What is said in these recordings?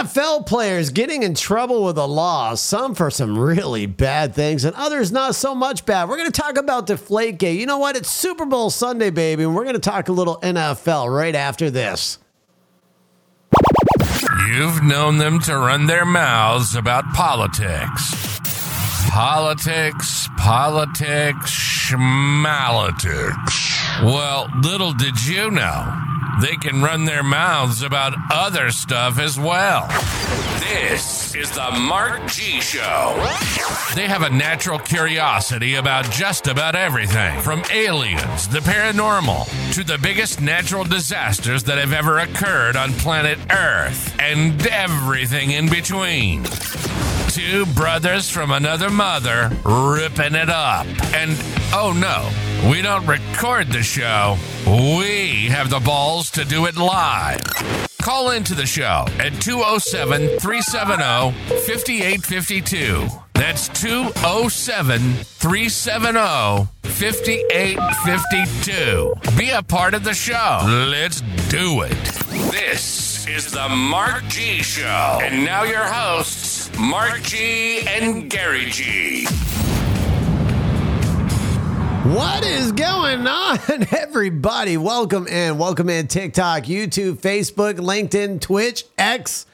NFL players getting in trouble with the law, some for some really bad things, and others not so much bad. We're going to talk about Deflategate. You know what? It's Super Bowl Sunday, baby, and we're going to talk a little NFL right after this. You've known them to run their mouths about politics. Politics, politics, schmalitics. Well, little did you know they can run their mouths about other stuff as well. This is the Mark G Show. They have a natural curiosity about just about everything from aliens, the paranormal, to the biggest natural disasters that have ever occurred on planet Earth, and everything in between. Two brothers from another mother ripping it up. And oh no, we don't record the show, we have the balls to do it live. Call into the show at 207 370 5852. That's 207 370 5852. Be a part of the show. Let's do it. This is the Mark G Show. And now your hosts, Mark G and Gary G. What is going on, everybody? Welcome in, welcome in TikTok, YouTube, Facebook, LinkedIn, Twitch, X.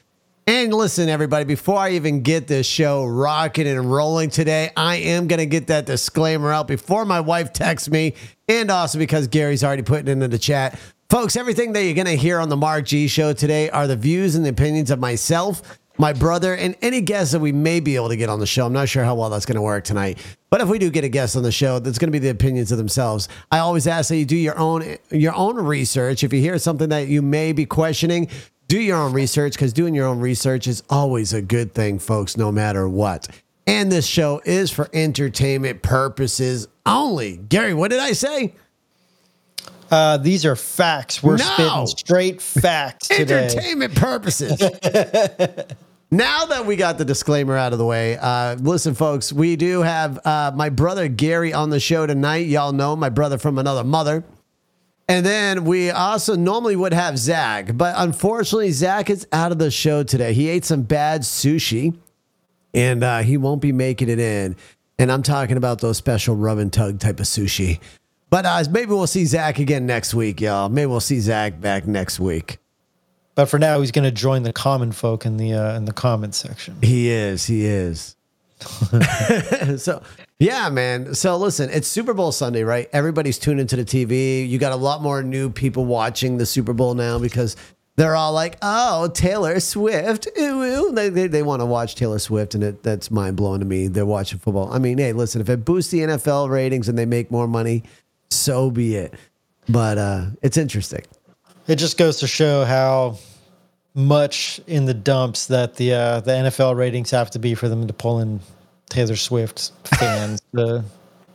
And listen, everybody, before I even get this show rocking and rolling today, I am going to get that disclaimer out before my wife texts me, and also because Gary's already putting it into the chat. Folks, everything that you're going to hear on the Mark G show today are the views and the opinions of myself my brother, and any guests that we may be able to get on the show. I'm not sure how well that's going to work tonight, but if we do get a guest on the show, that's going to be the opinions of themselves. I always ask that you do your own your own research. If you hear something that you may be questioning, do your own research because doing your own research is always a good thing, folks, no matter what. And this show is for entertainment purposes only. Gary, what did I say? Uh, these are facts. We're No. spitting straight facts today. entertainment purposes. now that we got the disclaimer out of the way, uh, listen, folks, we do have uh, my brother Gary on the show tonight. Y'all know my brother from another mother. And then we also normally would have Zach, but unfortunately, Zach is out of the show today. He ate some bad sushi and uh, he won't be making it in. And I'm talking about those special rub and tug type of sushi. But uh, maybe we'll see Zach again next week, y'all. Maybe we'll see Zach back next week. But for now, he's going to join the common folk in the uh, in the comment section. He is. He is. so yeah, man. So listen, it's Super Bowl Sunday, right? Everybody's tuned into the TV. You got a lot more new people watching the Super Bowl now because they're all like, "Oh, Taylor Swift." Ooh. They they, they want to watch Taylor Swift, and it, that's mind blowing to me. They're watching football. I mean, hey, listen, if it boosts the NFL ratings and they make more money, so be it. But uh, it's interesting. It just goes to show how much in the dumps that the uh, the NFL ratings have to be for them to pull in Taylor Swift fans to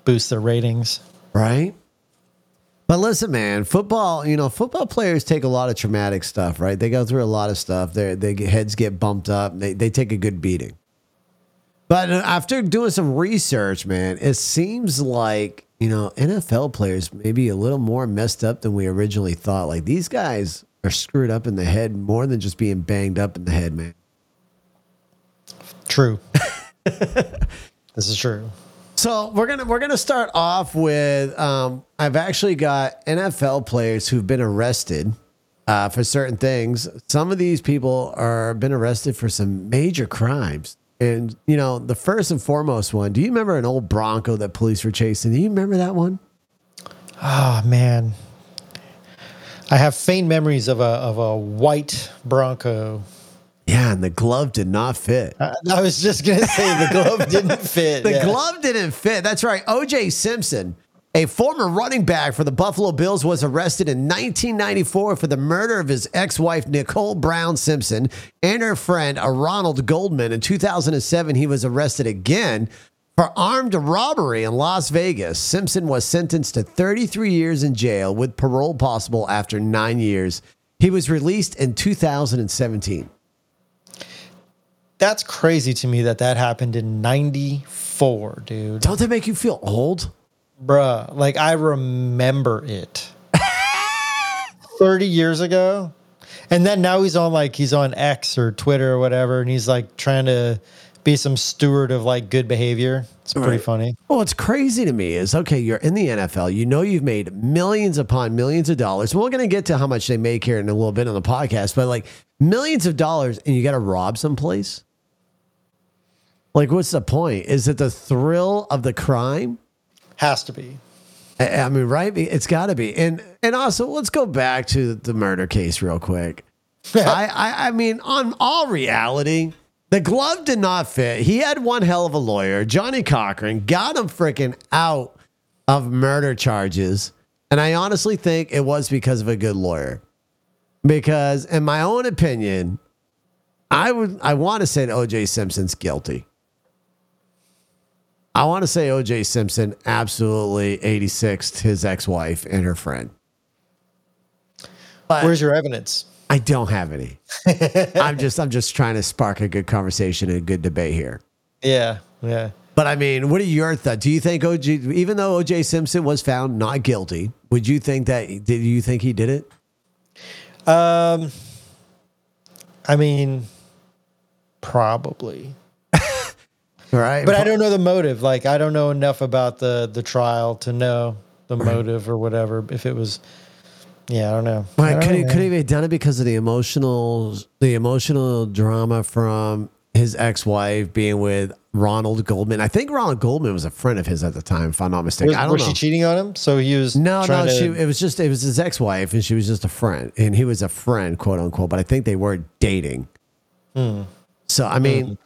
boost their ratings. right? But listen, man, football, you know, football players take a lot of traumatic stuff, right? They go through a lot of stuff. Their their heads get bumped up. They they take a good beating. But after doing some research, man, it seems like, you know, NFL players may be a little more messed up than we originally thought. Like these guys are screwed up in the head more than just being banged up in the head, man. True. this is true. So we're gonna we're gonna start off with um, I've actually got NFL players who've been arrested uh, for certain things. Some of these people are been arrested for some major crimes. And you know, the first and foremost one. Do you remember an old Bronco that police were chasing? Do you remember that one? Oh man, I have faint memories of a of a white Bronco. Yeah, and the glove did not fit. I, I was just gonna say the glove didn't fit. The yeah. glove didn't fit. That's right. OJ Simpson, a former running back for the Buffalo Bills, was arrested in 1994 for the murder of his ex wife, Nicole Brown Simpson, and her friend, uh, Ronald Goldman. In 2007, he was arrested again for armed robbery in Las Vegas. Simpson was sentenced to 33 years in jail with parole possible after nine years. He was released in 2017. That's crazy to me that that happened in '94, dude. Don't that make you feel old? Bruh, like I remember it. 30 years ago. And then now he's on like he's on X or Twitter or whatever, and he's like trying to be some steward of like good behavior. It's pretty Right. funny. Well, what's crazy to me is okay, you're in the NFL. You know you've made millions upon millions of dollars. We're going to get to how much they make here in a little bit on the podcast, but like millions of dollars and you got to rob someplace? Like, what's the point? Is it the thrill of the crime? Has to be. I mean, right? It's got to be. And and also, let's go back to the murder case real quick. I, I I mean, on all reality, the glove did not fit. He had one hell of a lawyer, Johnnie Cochran, got him freaking out of murder charges. And I honestly think it was because of a good lawyer. Because in my own opinion, I would I want to say that OJ Simpson's guilty. I want to say OJ Simpson absolutely 86'd his ex-wife and her friend. But Where's your evidence? I don't have any. I'm just I'm just trying to spark a good conversation and a good debate here. Yeah, yeah. But I mean, what are your thoughts? Do you think OJ, even though OJ Simpson was found not guilty, would you think that did you think he did it? Um, I mean, probably, Right. but I don't know the motive. Like, I don't know enough about the the trial to know the motive or whatever. If it was, yeah, I don't know. Right, don't could know, he could he have done it because of the emotional the emotional drama from his ex wife being with Ronald Goldman? I think Ronald Goldman was a friend of his at the time, if I'm not mistaken. Was, I don't was know. she cheating on him? So he was No, no, to- she, it was just it was his ex wife, and she was just a friend, and he was a friend, quote unquote. But I think they were dating. Hmm. So I mean,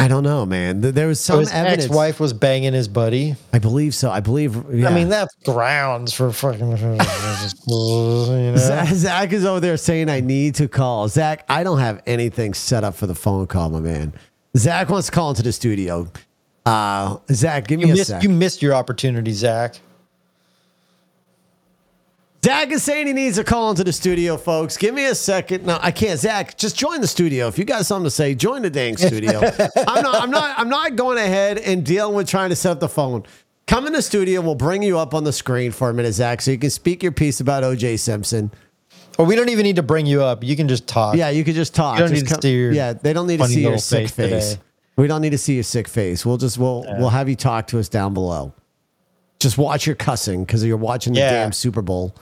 I don't know, man. There was so some his evidence. ex-wife was banging his buddy. I believe so. I believe. Yeah. I mean, that's grounds for fucking. you know? Zach, Zach is over there saying I need to call. Zach, I don't have anything set up for the phone call, my man. Zach wants to call into the studio. Uh, Zach, give me You a sec. you missed your opportunity, Zach. Zach is saying he needs a call into the studio, folks. Give me a second. No, I can't. Zach, just join the studio. If you got something to say, join the dang studio. I'm not. I'm not. I'm not going ahead and dealing with trying to set up the phone. Come in the studio. We'll bring you up on the screen for a minute, Zach, so you can speak your piece about OJ Simpson. Or we don't even need to bring you up. You can just talk. Yeah, you could just talk. You don't Just need to see your yeah, they don't need to see your sick face today. We don't need to see your sick face. We'll just we'll we'll have you talk to us down below. Just watch your cussing because you're watching the Yeah. damn Super Bowl,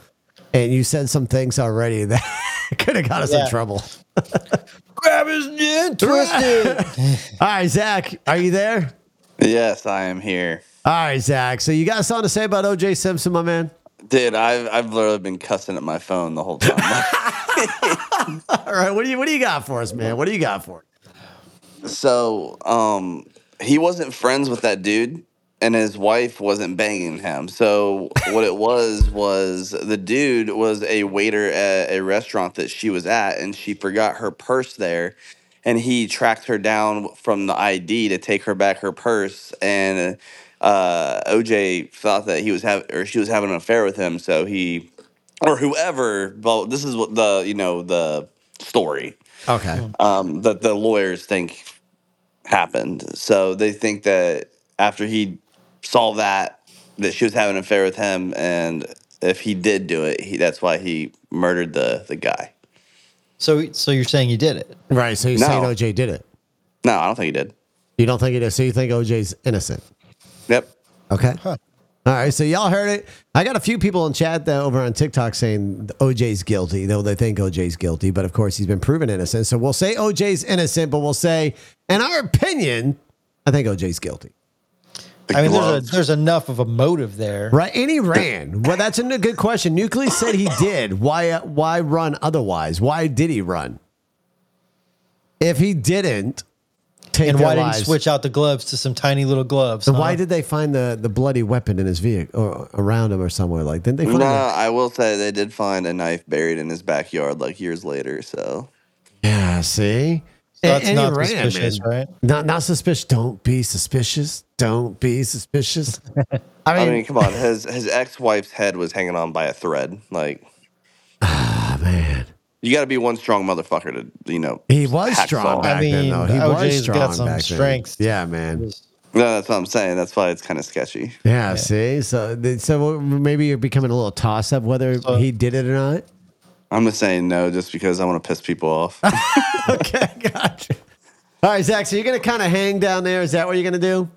and you said some things already that could have got us in trouble. Grab his chin, twist it. All right, Zach, are you there? Yes, I am here. All right, Zach. So you got something to say about OJ Simpson, my man? Dude, I've I've literally been cussing at my phone the whole time. All right, what do you what do you got for us, man? What do you got for? us? so, um, he wasn't friends with that dude, and his wife wasn't banging him. So what it was was the dude was a waiter at a restaurant that she was at, and she forgot her purse there. And he tracked her down from the ID to take her back her purse, and uh, OJ thought that he was having or she was having an affair with him, so he or whoever. Well, this is what the you know the story Okay. um, that the lawyers think happened. So they think that after he saw that, that she was having an affair with him, and if he did do it, he, that's why he murdered the the guy. So, so you're saying you did it? Right. So you're No. saying OJ did it? No, I don't think he did. You don't think it is? So you think OJ's innocent? Yep. Okay. All right. So y'all heard it. I got a few people in chat that over on TikTok saying OJ's guilty, though they think OJ's guilty. But of course, he's been proven innocent. So we'll say OJ's innocent, but we'll say, in our opinion, I think OJ's guilty. The I mean, glove. there's a, there's enough of a motive there. Right. And he ran. Well, that's a good question. Nucleus said he did. Why, uh, why run otherwise? Why did he run? If he didn't take And their why didn't lives, he switch out the gloves to some tiny little gloves? And huh? why did they find the, the bloody weapon in his vehicle or around him or somewhere? Like, didn't they find no, it? I will say they did find a knife buried in his backyard like years later. So Yeah, see? So that's And- and not ran, suspicious, man. right? Not not suspicious. Don't be suspicious. Don't be suspicious. I I mean, mean, come on, his his ex wife's head was hanging on by a thread. Like ah, man. you got to be one strong motherfucker to you know. He was strong saw. back I then, mean, though. He was strong got some back strength. then. Yeah, man. No, that's what I'm saying. That's why it's kind of sketchy. Yeah, see? So, so maybe you're becoming a little toss up whether So- he did it or not. I'm just saying no, just because I want to piss people off. okay, gotcha. All right, Zach. So you're gonna kind of hang down there. Is that what you're gonna do?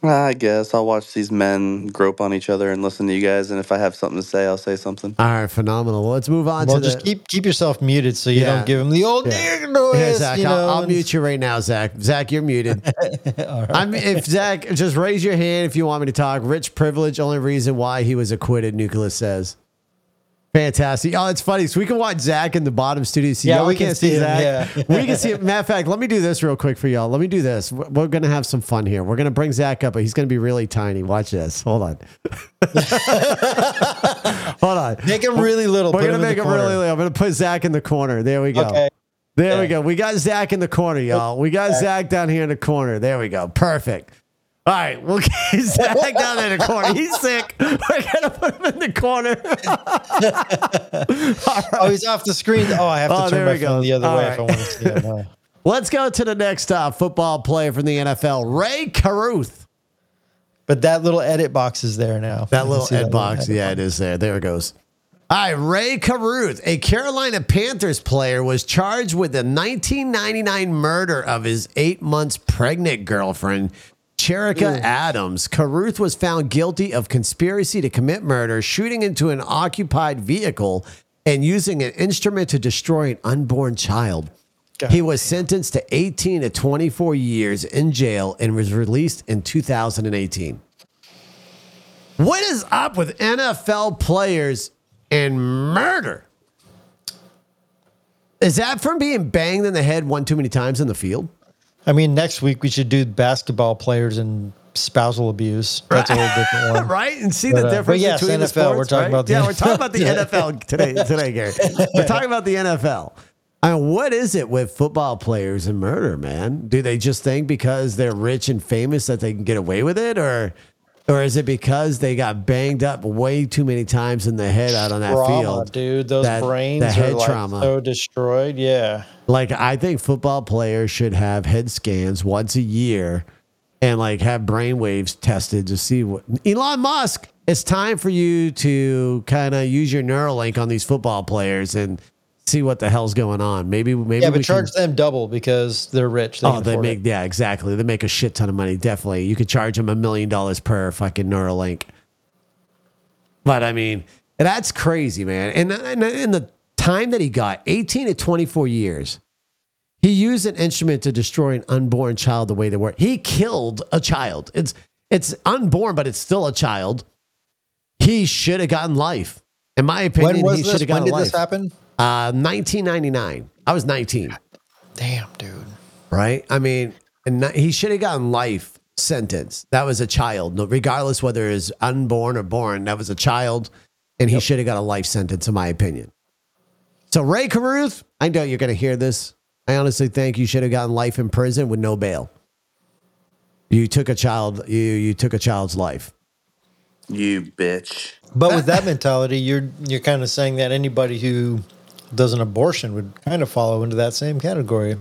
Uh, I guess I'll watch these men grope on each other and listen to you guys. And if I have something to say, I'll say something. All right, phenomenal. Well, let's move on Well, to just the. keep keep yourself muted so you Yeah. don't give him the old Yeah. noise. Here, Zach, you I'll, I'll mute you right now, Zach. Zach, you're muted. I'm if Zach, just raise your hand if you want me to talk. Rich privilege, only reason why he was acquitted. Nicholas says. Fantastic. Oh, it's funny. So we can watch Zach in the bottom studio. So Yeah, we can can't see see him, Zach. yeah. we can see it. Matter of fact, let me do this real quick for y'all. Let me do this. We're, we're gonna have some fun here. We're gonna bring Zach up, but he's gonna be really tiny. Watch this. Hold on. Hold on. Make him really little. We're gonna make the him really little. I'm gonna put Zach in the corner. There we go. Okay. There we go. We got Zach in the corner, y'all. We got Zach down here in the corner. There we go. Perfect. All right, we'll get Zach down in the corner. He's sick. We're gonna put him in the corner. Oh, he's off the screen. Oh, I have to Oh, turn my phone the other All way right. if I want to see him. Oh. Let's go to the next uh, football player from the NFL, Rae Carruth. But that little edit box is there now. That little ed box. edit Yeah, it is there. There it goes. All right, Rae Carruth, a Carolina Panthers player, was charged with the 1999 murder of his eight months pregnant girlfriend, Cherica Adams. Carruth was found guilty of conspiracy to commit murder, shooting into an occupied vehicle, and using an instrument to destroy an unborn child. God he was sentenced to 18 to 24 years in jail and was released in 2018. What is up with NFL players and murder? Is that from being banged in the head one too many times in the field? I mean, next week we should do basketball players and spousal abuse. That's a whole different one. right? And see But, the uh, difference but yes, between the sports. we're talking right? about the yeah, we're talking about the NFL. NFL today, today, Gary. We're talking about the NFL. I mean, what is it with football players and murder, man? Do they just think because they're rich and famous that they can get away with it, or, or is it because they got banged up way too many times in the head out on that Trauma, field, dude. Those That- brains the head are like trauma. so destroyed. Yeah. Like I think football players should have head scans once a year and like have brain waves tested to see what Elon Musk, it's time for you to kind of use your Neuralink on these football players and see what the hell's going on. Maybe maybe Yeah, we but charge can, them double because they're rich. Oh, they make it. yeah, exactly. They make a shit ton of money. Definitely, you could charge them a million dollars per fucking Neuralink. But I mean, that's crazy, man. And and in the time that he got, eighteen to twenty four years, he used an instrument to destroy an unborn child the way they were. He killed a child. It's it's unborn, but it's still a child. He should have gotten life. In my opinion, When was he should have When did life. this happen? Uh, 1999. I was 19 Damn, dude. right? I mean, and he should have gotten life sentence. That was a child, no- regardless whether it's unborn or born. That was a child, and he should have got a life sentence, in my opinion. So Rae Carruth, I know you're going to hear this. I honestly think you should have gotten life in prison with no bail. You took a child. You you took a child's life. You bitch. But with that mentality, you're you're kind of saying that anybody who does an abortion would kind of follow into that same category.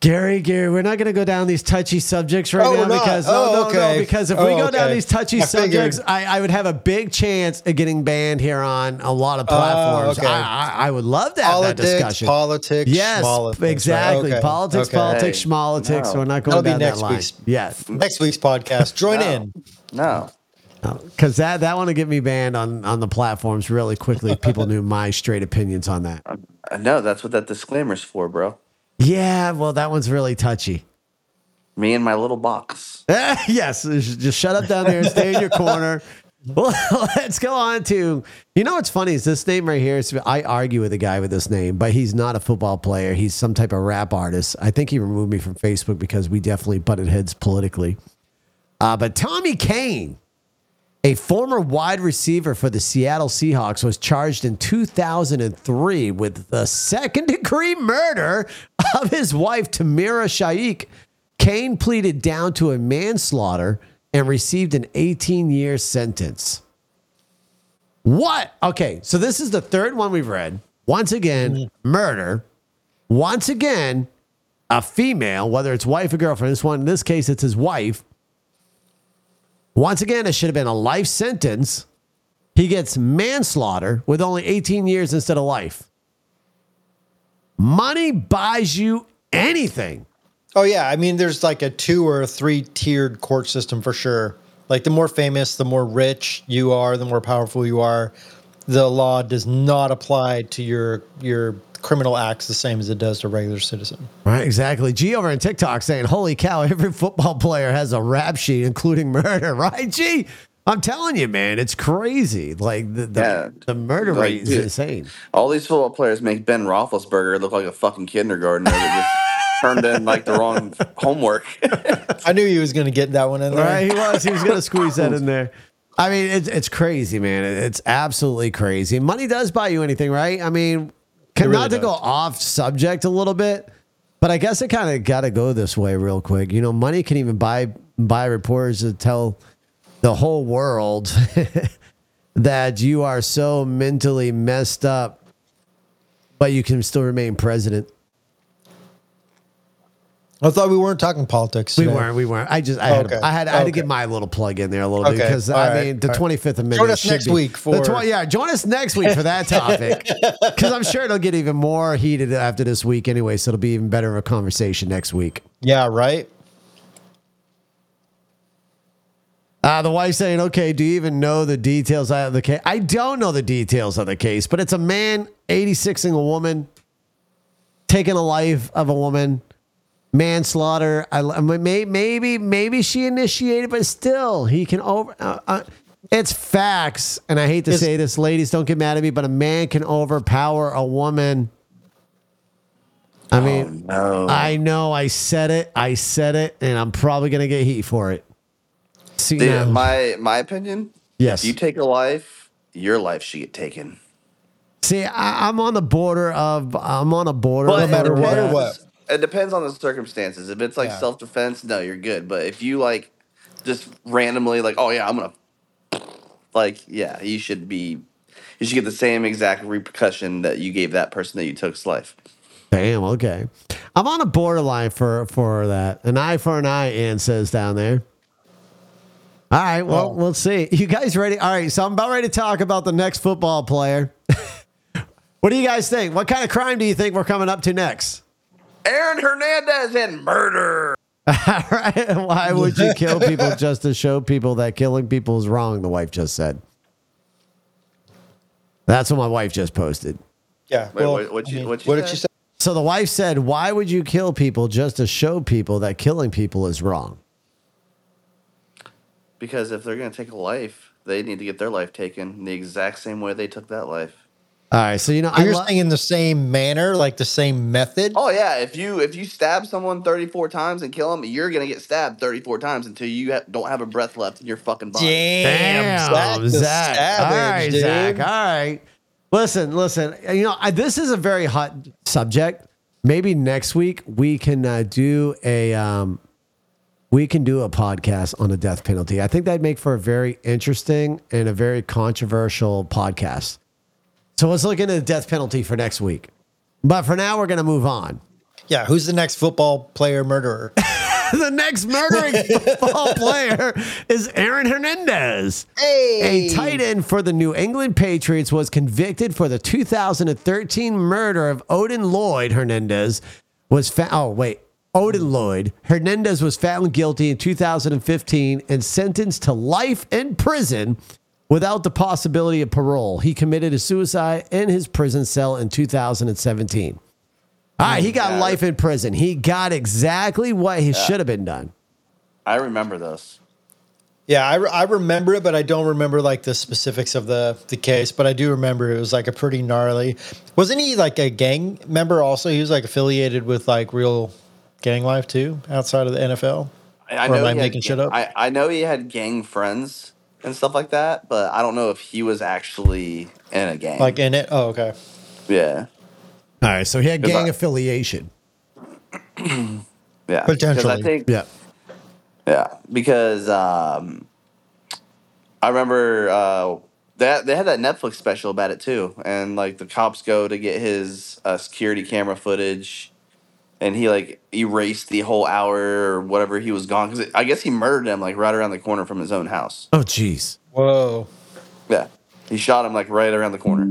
Gary, Gary, we're not going to go down these touchy subjects right Oh, now we're because no, Oh, no, no, okay. because if Oh, we go oh, down these touchy I subjects, I, I would have a big chance of getting banned here on a lot of platforms. Oh, okay. I, I, I would love to have that Politics, discussion. politics, yes, schmolitics, right? exactly. Okay, Politics, okay. politics, Hey, schmolitics. no. We're not That'll going be down that next line. week's- Yes, Next week's podcast. Join No. in. No. Because that that one will get me banned on on the platforms really quickly. if People knew my straight opinions on that. I know. That's what that disclaimer's for, bro. Yeah, well, that one's really touchy. Me and my little box. yes, just shut up down there and stay in your corner. Well, let's go on to you know what's funny is this name right here. Is, I argue with a guy with this name, but he's not a football player. He's some type of rap artist. I think he removed me from Facebook because we definitely butted heads politically. Uh, but Tommy Kane, a former wide receiver for the Seattle Seahawks, was charged in 2003 with the second degree murder of his wife, Tamira Shaikh. Kane pleaded down to a manslaughter and received an 18 year sentence. What? Okay, so this is the third one we've read. Once again, mm-hmm. murder. Once again, a female, whether it's wife or girlfriend, this one, in this case, it's his wife. Once again, it should have been a life sentence. He gets manslaughter with only 18 years instead of life. Money buys you anything. Oh yeah, I mean, there's like a two or three tiered court system for sure. Like the more famous, the more rich you are, the more powerful you are. The law does not apply to your your criminal acts the same as it does to a regular citizen. Right, exactly. G over on TikTok saying, "Holy cow! Every football player has a rap sheet, including murder." Right, G. I'm telling you, man, it's crazy. Like the the, Yeah. the murder Like, rate is dude. insane. All these football players make Ben Roethlisberger look like a fucking kindergartner that just turned in like the wrong homework. I knew he was going to get that one in there. Right, he was. He was going to squeeze that in there. I mean, it's it's crazy, man. It's absolutely crazy. Money does buy you anything, right? I mean, can, really not to go off subject a little bit, but I guess it kind of got to go this way real quick. You know, money can even buy buy reporters to tell the whole world that you are so mentally messed up, but you can still remain president. I thought we weren't talking politics. We weren't. We weren't. I just I had, Okay. I had I had to get my little plug in there a little bit because I right. mean the twenty fifth amendment. Join us next be- week the for- yeah. Join us next week for that topic because I'm sure it'll get even more heated after this week anyway. So it'll be even better of a conversation next week. Yeah, right. Uh, the wife saying, "Okay, do you even know the details of the case?" I don't know the details of the case, but it's a man 86ing a woman, taking a life of a woman, manslaughter. I, may, maybe maybe she initiated, but still, he can over. Uh, uh, it's facts, and I hate to Is- say this, ladies, don't get mad at me, but a man can overpower a woman. I mean, no. I know I said it, I said it, and I'm probably gonna get heat for it. See my my opinion. Yes. If you take a life, your life should get taken. See, I, I'm on the border of I'm on a border. But of no matter what or what? It depends on the circumstances. If it's like Yeah. self defense, no, you're good. But if you like just randomly like, oh yeah, I'm gonna like, yeah, you should be you should get the same exact repercussion that you gave that person that you took's life. Damn. Okay. I'm on a borderline for for that. An eye for an eye. Ann says down there. All right. Well, Oh. we'll see. You guys ready? All right. So I'm about ready to talk about the next football player. what do you guys think? What kind of crime do you think we're coming up to next? Aaron Hernandez and murder. All right. Why would you kill people just to show people that killing people is wrong? The wife just said. That's what my wife just posted. Yeah. Wait, well, what- what I you- mean, what you what did she say? So the wife said, Why would you kill people just to show people that killing people is wrong? Because if they're gonna take a life, they need to get their life taken the exact same way they took that life. All right. So, you know, I You're lo- saying in the same manner, like the same method. Oh yeah, if you if you stab someone 34 times and kill them, you're gonna get stabbed 34 times until you ha- don't have a breath left in your fucking body. Damn, Damn, the Zach. savage, All right, dude. Zach. All right. Listen, listen. You know, I, this is a very hot subject. Maybe next week we can uh, do a um, we can do a podcast on the death penalty. I think that'd make for a very interesting and a very controversial podcast. So let's look into the death penalty for next week. But for now, we're going to move on. Yeah, who's the next football player murderer? the next murdering football player is Aaron Hernandez. Hey! A tight end for the New England Patriots was convicted for the 2013 murder of Odin Lloyd Hernandez. Was fa- oh wait, Odin Lloyd Hernandez was found guilty in 2015 and sentenced to life in prison without the possibility of parole. He committed a suicide in his prison cell in 2017. All right, he got Yeah. life in prison. He got exactly what he should have been done. I remember this. Yeah, I, re- I remember it, but I don't remember like the specifics of the the case. But I do remember it was like a pretty gnarly. Wasn't he like a gang member? Also, he was like affiliated with like real gang life too, outside of the NFL. I, I Or am I he had making shit up? I, I know he had gang friends and stuff like that, but I don't know if he was actually in a gang. Like in it. Oh, okay. yeah, All right, so he had gang luck. affiliation. yeah. Because Potentially. I think Yeah. Yeah, because um, I remember uh, that they had that Netflix special about it too, and like the cops go to get his uh, security camera footage, and he like erased the whole hour or whatever he was gone because I guess he murdered him like right around the corner from his own house. Oh, jeez. Whoa, Yeah, he shot him like right around the corner.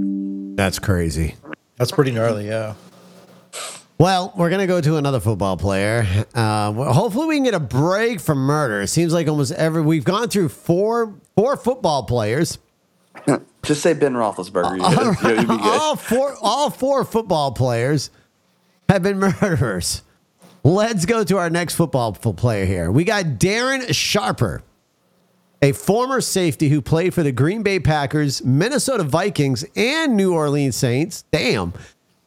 That's crazy. that's pretty gnarly. Yeah. Well, we're gonna go to another football player. Uh, well, hopefully, we can get a break from murder. It seems like almost every we've gone through four four football players. Just say Ben Roethlisberger. You good. You'd be good. all four all four football players have been murderers. Let's go to our next football player here. We got Darren Sharper, a former safety who played for the Green Bay Packers, Minnesota Vikings, and New Orleans Saints. Damn.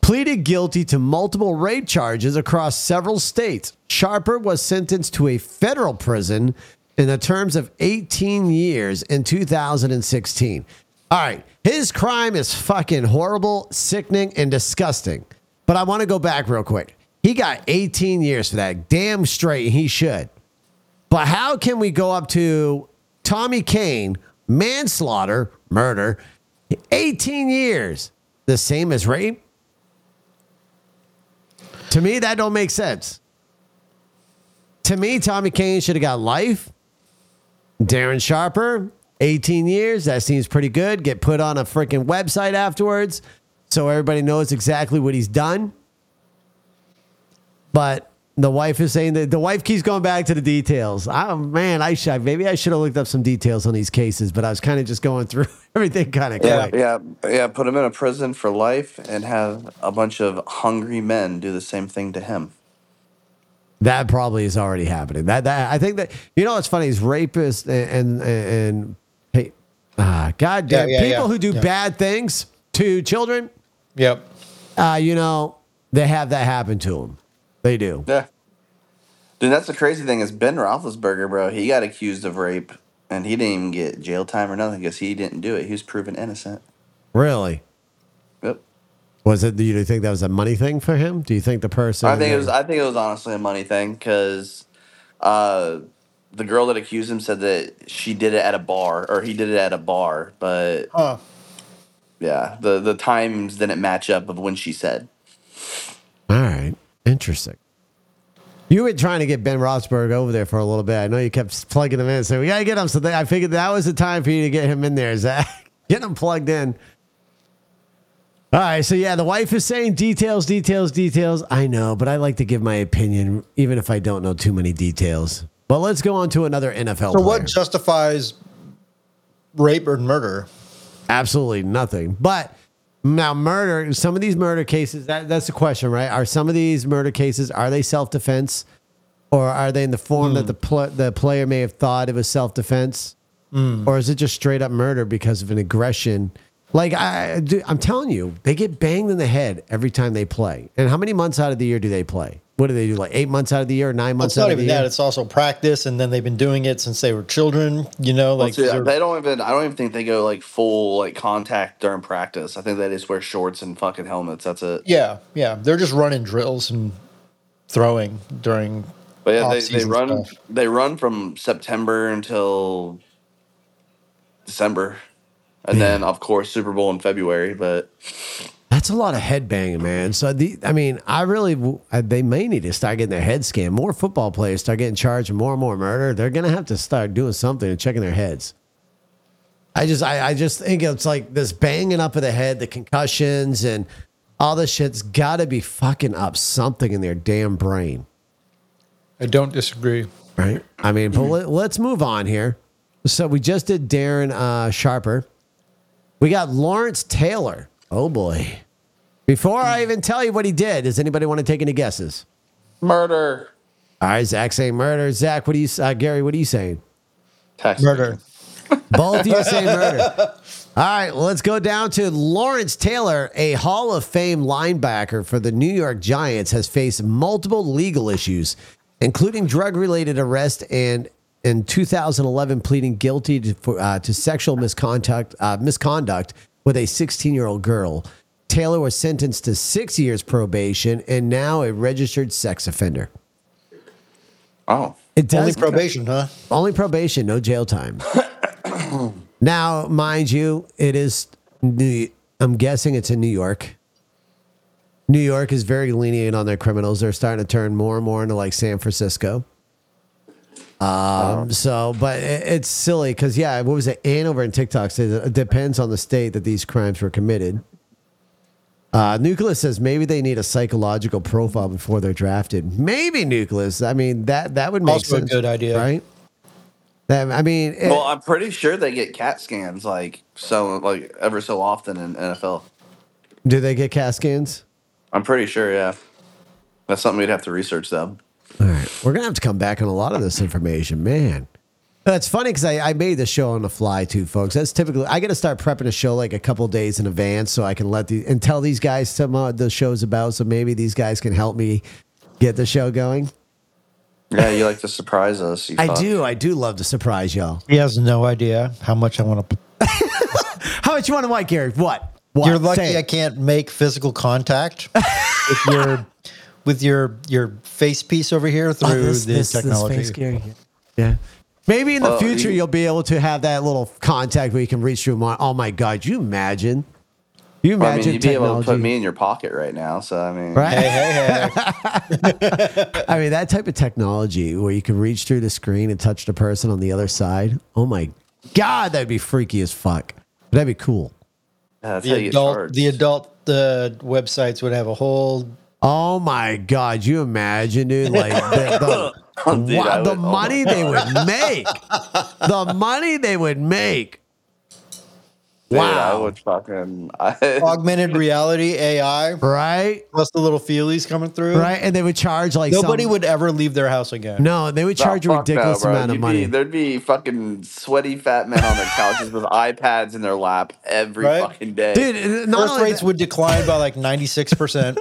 Pleaded guilty to multiple rape charges across several states. Sharper was sentenced to a federal prison in the terms of 18 years in 2016. All right. His crime is fucking horrible, sickening, and disgusting. But I want to go back real quick. He got 18 years for that. Damn straight, he should. But how can we go up to Tommy Kane, manslaughter, murder, 18 years, the same as rape? To me, that don't make sense. To me, Tommy Kane should have got life. Darren Sharper, 18 years. That seems pretty good. Get put on a freaking website afterwards so everybody knows exactly what he's done. But the wife is saying that the wife keeps going back to the details. Oh man, I should maybe I should have looked up some details on these cases, but I was kind of just going through everything kind of Yeah, quick. yeah, yeah. Put him in a prison for life and have a bunch of hungry men do the same thing to him. That probably is already happening. That, that I think that you know what's funny is rapists and and, and hey, ah, God damn Yeah, yeah, people yeah. who do Yeah. bad things to children, Yep. uh, you know, they have that happen to them. They do. Yeah. Dude, that's the crazy thing is Ben Roethlisberger, bro. He got accused of rape, and he didn't even get jail time or nothing because he didn't do it. He was proven innocent. Really? Yep. Was it? Do you think that was a money thing for him? Do you think the person? I think it was. I think it was honestly a money thing because uh, the girl that accused him said that she did it at a bar or he did it at a bar, but Huh. Yeah, the the times didn't match up of when she said. All right, interesting. You were trying to get Ben Rothsberg over there for a little bit. I know you kept plugging him in, so we gotta get him. So they, I figured that was the time for you to get him in there, Zach. Get him plugged in. All right, so yeah, the wife is saying details, details, details. I know, but I like to give my opinion, even if I don't know too many details. But let's go on to another NFL So player. what justifies rape or murder? Absolutely nothing. But now murder, some of these murder cases, that, that's the question, right? Are some of these murder cases, are they self-defense? Or are they in the form that hmm. the pl- the player may have thought it was self-defense? Hmm. Or is it just straight up murder because of an aggression? Like I, I'm telling you, they get banged in the head every time they play. And how many months out of the year do they play? What do they do? Like eight months out of the year, nine months it's out not of the year. It's not even year? that. It's also practice, and then they've been doing it since they were children. You know, like Like they're- they don't even. I don't even think they go like full like contact during practice. I think they just wear shorts and fucking helmets. That's it. yeah, yeah, they're just running drills and throwing during. But yeah, they, they run. stuff. They run from September until December, and then of course Super Bowl in February. But That's a lot of head banging, man. So the, I mean, I really, I- they may need to start getting their head scanned. More football players start getting charged more and more murder. They're gonna have to start doing something and checking their heads. I just, I, I just think it's like this banging up of the head, the concussions, and all this shit's got to be fucking up something in their damn brain, I don't disagree. right? I mean, but let, let's move on here. So we just did Darren uh, Sharper. We got Lawrence Taylor. Oh boy. Before I even tell you what he did, does anybody want to take any guesses? murder, All right, Zach saying murder. Zach, what do you, uh, Gary, what are you saying? Text Murder. Both of you say murder. All right, well, let's go down to Lawrence Taylor, a Hall of Fame linebacker for the New York Giants, has faced multiple legal issues, including drug-related arrest and in 2011 pleading guilty to, uh, to sexual misconduct, uh, misconduct with a 16-year-old girl. Taylor was sentenced to six years probation and now a registered sex offender. Oh, It does Only probation, huh? only probation, no jail time. now, mind you, it is. New, I'm guessing it's in New York. New York is very lenient on their criminals. They're starting to turn more and more into like San Francisco. Um. So, but it, it's silly because yeah, what was it? Ann over in TikTok says it depends on the state that these crimes were committed. Uh, Nucleus says maybe they need a psychological profile before they're drafted. Maybe Nucleus. I mean that that would make Also a sense. good idea. right? That, I mean, it- Well, I'm pretty sure they get CAT scans like so like ever so often in NFL. do they get CAT scans? I'm pretty sure, yeah. That's something we'd have to research though. All right, we're gonna have to come back on a lot of this information, man. That's funny because I, I made the show on the fly too, folks. That's typically I got to start prepping a show like a couple days in advance so I can let the and tell these guys some uh, the show's about. So maybe these guys can help me get the show going. Yeah, you like to surprise us. You I fuck. do, I do love to surprise y'all. He has no idea how much I want to. How much you want to white, Gary? What? What? You're lucky Say I can't make physical contact with your with your your face piece over here through Oh, this- the this- this technology. face, Gary. Yeah. Maybe in the Well, future you- you'll be able to have that little contact where you can reach through. My, oh my God! You imagine? You Well, I imagine mean, you'd be able to technology? put me in your pocket right now. So I mean, right? Hey, hey, hey! I mean, that type of technology where you can reach through the screen and touch the person on the other side. Oh my God, that'd be freaky as fuck. That'd be cool. Yeah, that's how the adult the adult uh, websites would have a whole. Oh my God, you imagine, dude? Like the, the, Oh, Dude, wow, the would- oh money they would make. the money they would make. Dude, I Wow. would fucking. I, augmented reality AI Right? plus the little feelies coming through. Right? And they would charge like Nobody some- would ever leave their house again. No, they would Nah, charge a fuck no, ridiculous amount of You'd money. Be, there'd be fucking sweaty fat men on their couches with iPads in their lap every Right? fucking day. Dude, not Birth rates that- would decline by like ninety six percent.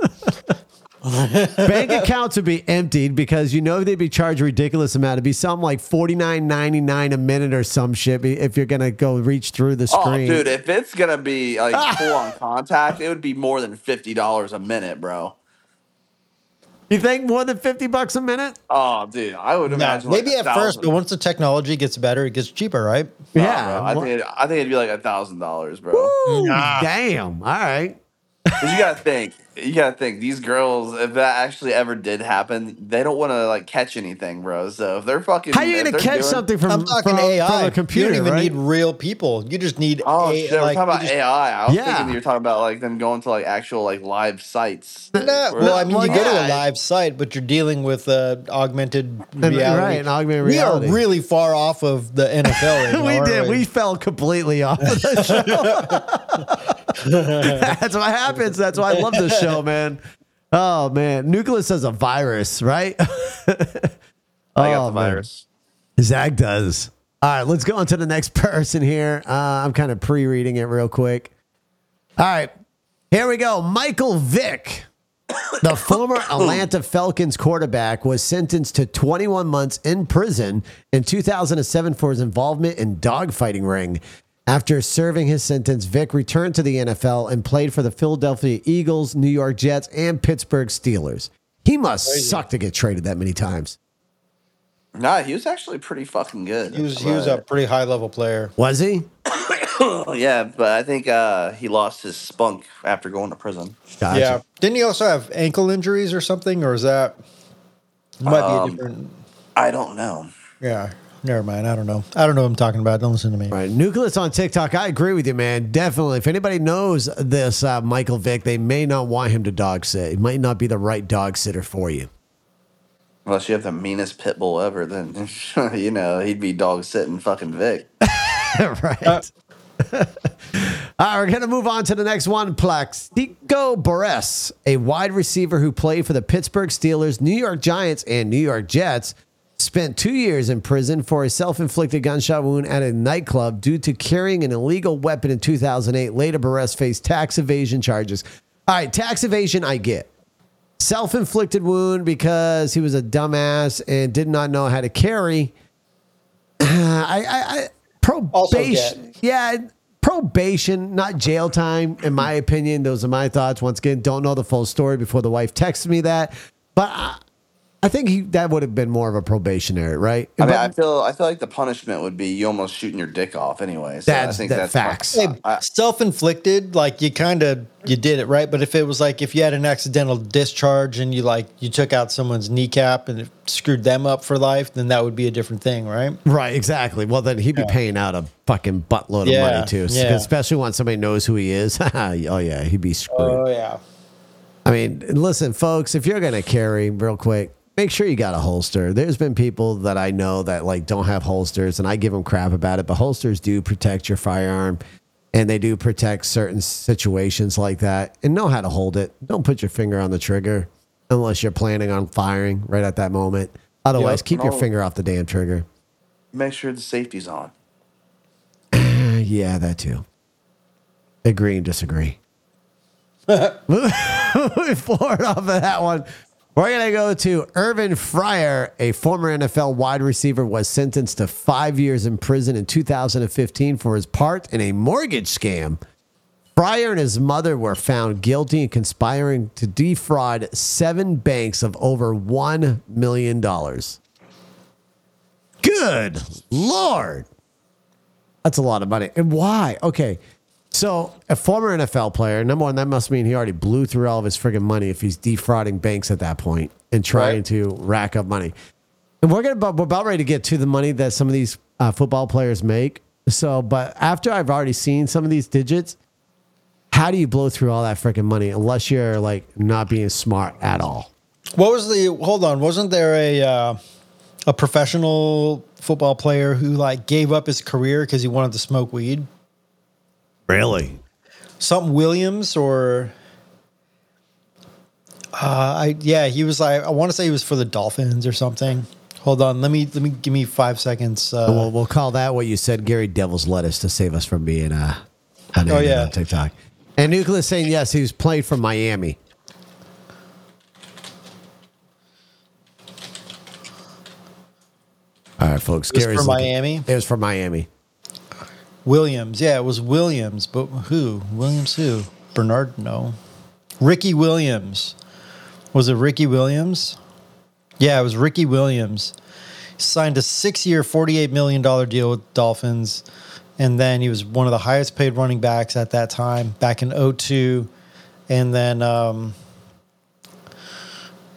bank accounts would be emptied because you know they'd be charged a ridiculous amount. It'd be something like forty nine ninety nine a minute or some shit if you're gonna go reach through the Oh, screen. dude, if it's gonna be like full on contact, it would be more than fifty dollars a minute, bro. you think more than fifty bucks a minute? Oh, dude, I would No, imagine. maybe like at first, but once the technology gets better, it gets cheaper, right? Yeah. bro, I think it, I think it'd be like a thousand dollars, bro. Ooh, Nah. Damn. All right. 'Cause you gotta think, you gotta think. These girls, if that actually ever did happen, they don't want to like catch anything, bro. So if they're fucking, How are you if gonna they're catch doing- something from, I'm talking from, AI. from a computer? you don't even right? need real people. You just need. Oh a, shit, like, we're talking you about just- AI. I was Yeah. thinking you were talking about like them going to like actual like live sites. No, well, I mean, Well, you go to yeah. a live site, but you're dealing with uh, augmented And- reality. right, and augmented we are really far off of the NFL. Right now, we aren't did. We fell completely off of the show. That's what happens. That's why I love this show, man. Oh man, Nucleus has a virus, right? I got Oh, the man. virus. Zach does. All right, let's go on to the next person here. Uh, I'm kind of pre-reading it real quick. All right, here we go. Michael Vick, the former Atlanta Falcons quarterback, was sentenced to 21 months in prison in 2007 for his involvement in dogfighting ring. After serving his sentence, Vick returned to the NFL and played for the Philadelphia Eagles, New York Jets, and Pittsburgh Steelers. He must suck to get traded that many times. Nah, he was actually pretty fucking good. He was he was a pretty high level player. Was he? yeah, but I think uh, he lost his spunk after going to prison. Gotcha. Yeah. Didn't he also have ankle injuries or something, or is that might Um, be a different? I don't know. Yeah. Never mind. I don't know. I don't know what I'm talking about. Don't listen to me. Right. Nucleus on TikTok. I agree with you, man. Definitely. If anybody knows this uh, Michael Vick, they may not want him to dog sit. He might not be the right dog sitter for you. Unless you have the meanest pit bull ever, then you know he'd be dog sitting fucking Vick. right. All right, we're going to move on to the next one. Plaxico Burress, a wide receiver who played for the Pittsburgh Steelers, New York Giants, and New York Jets, spent two years in prison for a self inflicted gunshot wound at a nightclub due to carrying an illegal weapon in 2008. Later, Burress faced tax evasion charges. All right, tax evasion, I get. Self inflicted wound because he was a dumbass and did not know how to carry. I, I, I probation. Yeah, probation, not jail time, in my opinion. Those are my thoughts. Once again, don't know the full story before the wife texted me that. But I, I think he that would have been more of a probationary, right? I mean, But- I feel I feel like the punishment would be you almost shooting your dick off anyway. So That's- I think that that's facts. Hey, self-inflicted, like you kind of you did it right. But if it was like if you had an accidental discharge and you like you took out someone's kneecap and it screwed them up for life, then that would be a different thing, right? Right, exactly. Well, then he'd be paying out a fucking buttload of Yeah, money too, yeah. especially when somebody knows who he is. oh yeah, he'd be screwed. Oh yeah. I mean, listen, folks, if you're gonna carry, real quick, make sure you got a holster. There's been people that I know that like don't have holsters, and I give them crap about it. But holsters do protect your firearm, and they do protect certain situations like that. And know how to hold it. Don't put your finger on the trigger unless you're planning on firing right at that moment. Otherwise, Yep. keep your finger off the damn trigger. make sure the safety's on. Yeah, that too. Agree and disagree. Moving forward off of that one, we're going to go to Irving Fryar, a former NFL wide receiver, was sentenced to five years in prison in 2015 for his part in a mortgage scam. Fryer and his mother were found guilty in conspiring to defraud seven banks of over $1 million. Good Lord. That's a lot of money. And why? Okay. So, a former NFL player, number one, that must mean he already blew through all of his friggin' money if he's defrauding banks at that point and trying Right. to rack up money. And we're gonna we're about ready to get to the money that some of these uh, football players make. So, but after I've already seen some of these digits, how do you blow through all that freaking money unless you're like not being smart at all? What was the? Hold on, wasn't there a uh, a professional football player who like gave up his career because he wanted to smoke weed? Really? Something Williams or. Uh, I yeah, he was like I want to say he was for the Dolphins or something. Hold on, let me let me give me five seconds. Uh, We'll, we'll call that what you said, Gary Devil's Lettuce, to save us from being uh, an Oh, yeah. on TikTok. And Nucleus saying yes, he was played from Miami. All right, folks. It was Gary's from looking- Miami? It was from Miami. Williams, yeah, it was Williams, but who? Williams who? Bernard? No. Ricky Williams. Was it Ricky Williams? Yeah, it was Ricky Williams. He signed a six-year, forty-eight million dollar deal with Dolphins, and then he was one of the highest paid running backs at that time, back in 02. and then um,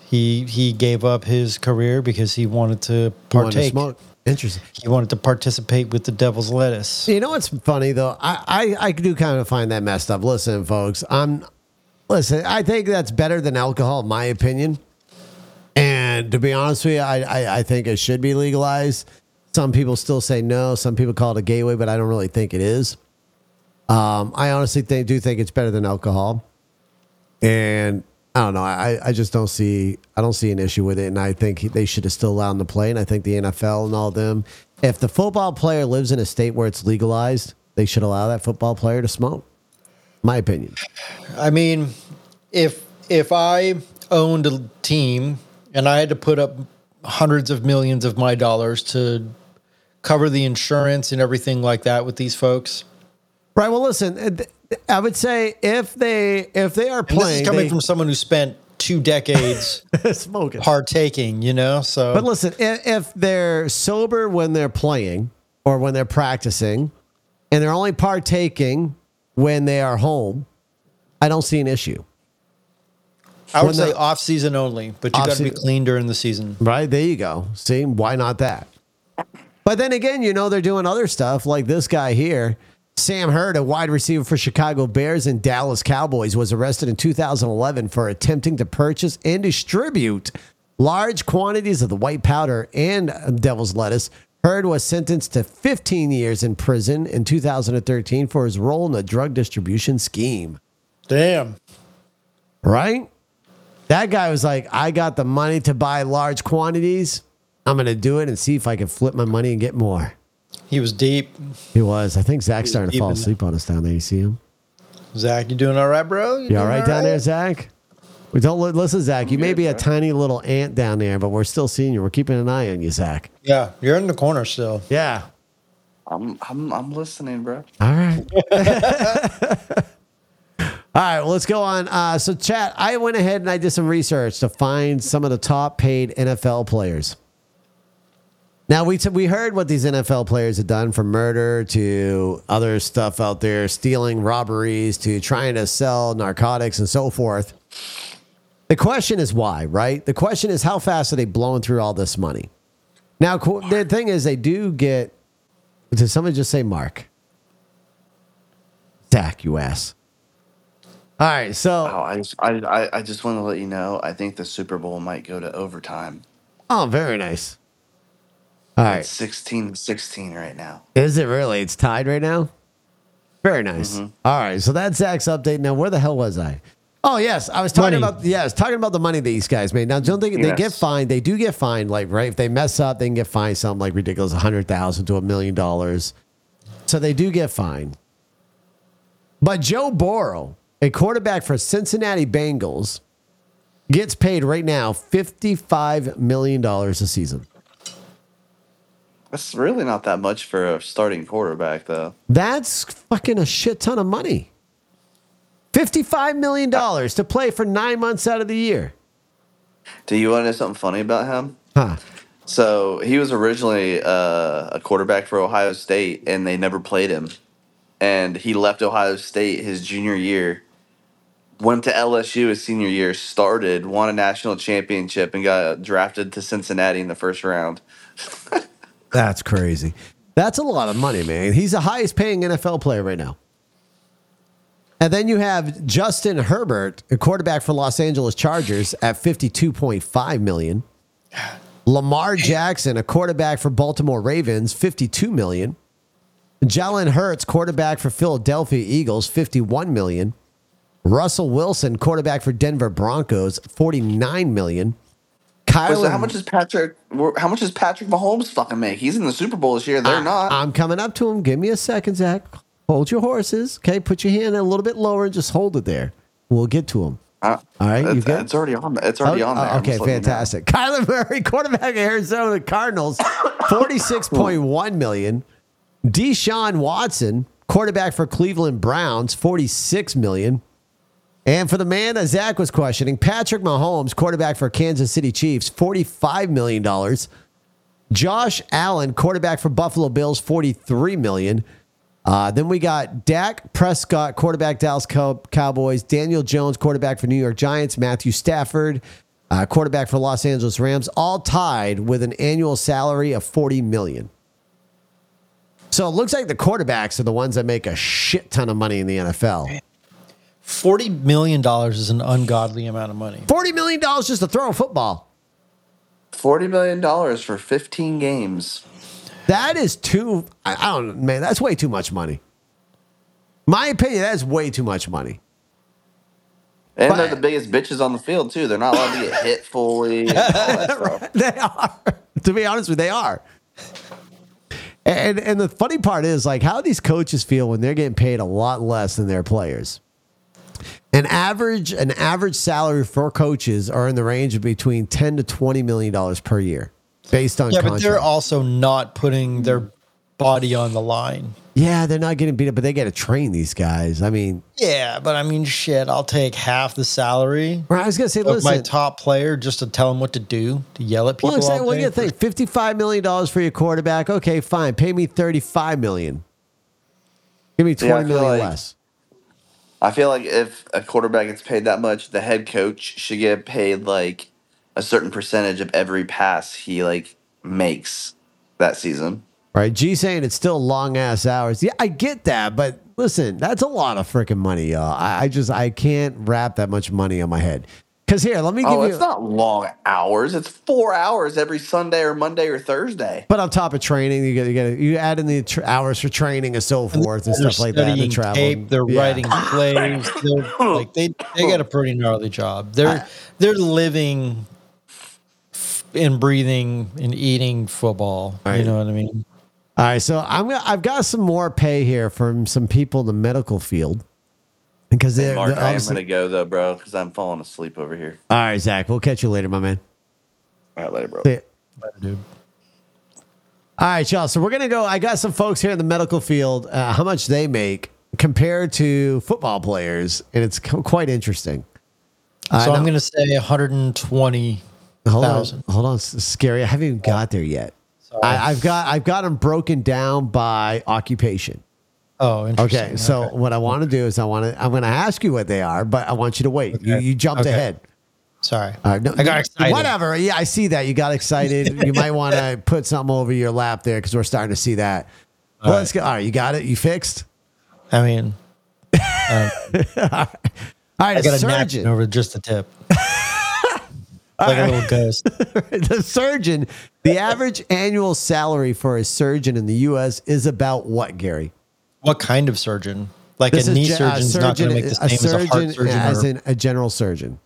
he he gave up his career because he wanted to You wanted to partake. Interesting. He wanted to participate with the Devil's Lettuce. You know what's funny though? I, I I do kind of find that messed up. Listen, folks, I'm listen. I think that's better than alcohol, in my opinion. And to be honest with you, I, I I think it should be legalized. Some people still say no. Some people call it a gateway, but I don't really think it is. Um, I honestly think, do think it's better than alcohol, and I don't know. I, I just don't see I don't see an issue with it, and I think they should have still allowed him to play. And I think the NFL and all them, if the football player lives in a state where it's legalized, they should allow that football player to smoke. My opinion. I mean, if if I owned a team and I had to put up hundreds of millions of my dollars to cover the insurance and everything like that with these folks, Right. Well, listen. I would say if they if they are playing, this is coming they- from someone who spent two decades smoking. partaking, you know. So, But listen, if, if they're sober when they're playing or when they're practicing, and they're only partaking when they are home, I don't see an issue. I would say off season only, but you got to be clean during the season. Right there, you go. See, why not that? But then again, you know they're doing other stuff like this guy here. Sam Hurd, a wide receiver for Chicago Bears and Dallas Cowboys, was arrested in 2011 for attempting to purchase and distribute large quantities of the white powder and devil's lettuce. Hurd was sentenced to 15 years in prison in 2013 for his role in the drug distribution scheme. Damn. Right? That guy was like, I got the money to buy large quantities. I'm going to do it and see if I can flip my money and get more. He was deep. He was. I think Zach's starting to fall asleep on us down there. You see him? Zach, you doing all right, bro? You doing all right down there. Zach? We don't li- listen, Zach. You may good, be a tiny little ant down there, but we're still seeing you. We're keeping an eye on you, Zach. Yeah, you're in the corner still. Yeah. I'm I'm I'm listening, bro. All right. All right, well, let's go on. Uh, so, chat, I went ahead and I did some research to find some of the top paid NFL players. Now, we, t- we heard what these NFL players had done from murder to other stuff out there, stealing robberies to trying to sell narcotics and so forth. The question is why, right? The question is how fast are they blowing through all this money? Now, co- the thing is, they do get. Did somebody just say Mark? Zach, you ass. All right, so Oh, I just, I, I, I just want to let you know. I think the Super Bowl might go to overtime. oh, very nice. All right, It's 16 16 right now. is it really? It's tied right now. Very nice. Mm-hmm. All right, so that's Zach's update. Now, where the hell was I? Oh yes, I was talking Money. about yeah, talking about the money these guys made. Now, don't think they get fined. They do get fined, like right if they mess up, they can get fined something like ridiculous, a hundred thousand to a million dollars. So they do get fined. But Joe Burrow, a quarterback for Cincinnati Bengals, gets paid right now fifty-five million dollars a season. That's really not that much for a starting quarterback, though. That's fucking a shit ton of money. $55 million to play for nine months out of the year. Do you want to know something funny about him? Huh. So he was originally uh, a quarterback for Ohio State, and they never played him. And he left Ohio State his junior year, went to LSU his senior year, started, won a national championship, and got drafted to Cincinnati in the first round. That's crazy. That's a lot of money, man. He's the highest paying NFL player right now. And then you have Justin Herbert, a quarterback for Los Angeles Chargers at 52.5 million. Lamar Jackson, a quarterback for Baltimore Ravens, 52 million. Jalen Hurts, quarterback for Philadelphia Eagles, 51 million. Russell Wilson, quarterback for Denver Broncos, 49 million. Kyler, so how much does Patrick? How much does Patrick Mahomes fucking make? He's in the Super Bowl this year. They're I- not. I'm coming up to him. Give me a second, Zach. Hold your horses. Okay, put your hand a little bit lower and just hold it there. We'll get to him. Uh, All right, you it's, it's already on. It's already Oh, on there. oh, okay, just letting you know. fantastic. Kyler Murray, quarterback of Arizona Cardinals, forty-six point one million. Deshaun Watson, quarterback for Cleveland Browns, forty-six million. And for the man that Zach was questioning, Patrick Mahomes, quarterback for Kansas City Chiefs, $45 million. Josh Allen, quarterback for Buffalo Bills, 43 million. Uh, then we got Dak Prescott, quarterback Dallas Cowboys, Daniel Jones, quarterback for New York Giants, Matthew Stafford, uh, quarterback for Los Angeles Rams, all tied with an annual salary of 40 million. So it looks like the quarterbacks are the ones that make a shit ton of money in the NFL. Forty million dollars is an ungodly amount of money. $40 million just to throw a football. Forty million dollars for fifteen games. That is too, I, I don't man, that's way too much money. My opinion, that's way too much money. And But- they're the biggest bitches on the field too. They're not allowed to get hit fully. And all that stuff. They are. to be honest with you, they are. And and the funny part is like how these coaches feel when they're getting paid a lot less than their players. An average an average salary for coaches are in the range of between ten to twenty million dollars per year, based on Yeah, but contract. they're also not putting their body on the line. yeah, they're not getting beat up, but they got to train these guys. I mean, Yeah, but I mean, shit, I'll take half the salary I was gonna say, of listen, my top player just to tell him what to do, to yell at people. Well, say, all well, day you think fifty-five million dollars for your quarterback? Okay, fine. Pay me thirty-five million. Give me Yeah, I twenty feel million like- less. I feel like if a quarterback gets paid that much, the head coach should get paid like a certain percentage of every pass he like makes that season. Right? G saying it's still long ass hours. Yeah, I get that, but listen, that's a lot of freaking money, y'all. I, I just I can't wrap that much money on my head. Because here, let me give Oh, you. it's not long hours. It's four hours every Sunday or Monday or Thursday. but on top of training, you get you get you add in the tr- hours for training and so forth and they're stuff like that. studying And travel. tape, they're Yeah. writing plays. They're, like they they got a pretty gnarly job. They're they're living f- and breathing and eating football. Right. You know what I mean? All right, so I'm I've got some more pay here from some people in the medical field because they're, Mark, I am gonna go though, bro, because I'm falling asleep over here. All right, Zach, we'll catch you later, my man. All right, later, bro. See ya. Dude. All right, y'all. So we're gonna go. I got some folks here in the medical field. Uh, how much they make? compared to football players, and it's co- quite interesting. I So I'm know. going to say 120. Hold on, hold on, scary. I haven't even got there yet. I, I've got I've got them broken down by occupation. Oh, interesting. Okay, so what I want to do is I want to I'm going to ask you what they are, but I want you to wait. You, Okay. you jumped Okay. ahead. sorry. All right, no, I got excited. Whatever. Yeah, I see that. You got excited. you might want to put something over your lap there because we're starting to see that. Well, All let's go. All right, you got it. You fixed. I mean, uh, All right, I a got a surgeon. napkin over just the tip. like a little ghost. the surgeon. The average annual salary for a surgeon in the U.S. is about what, Gary? What kind of surgeon? Like This a knee ge- surgeon's not going to make the a same as a heart surgeon, surgeon as in a general surgeon.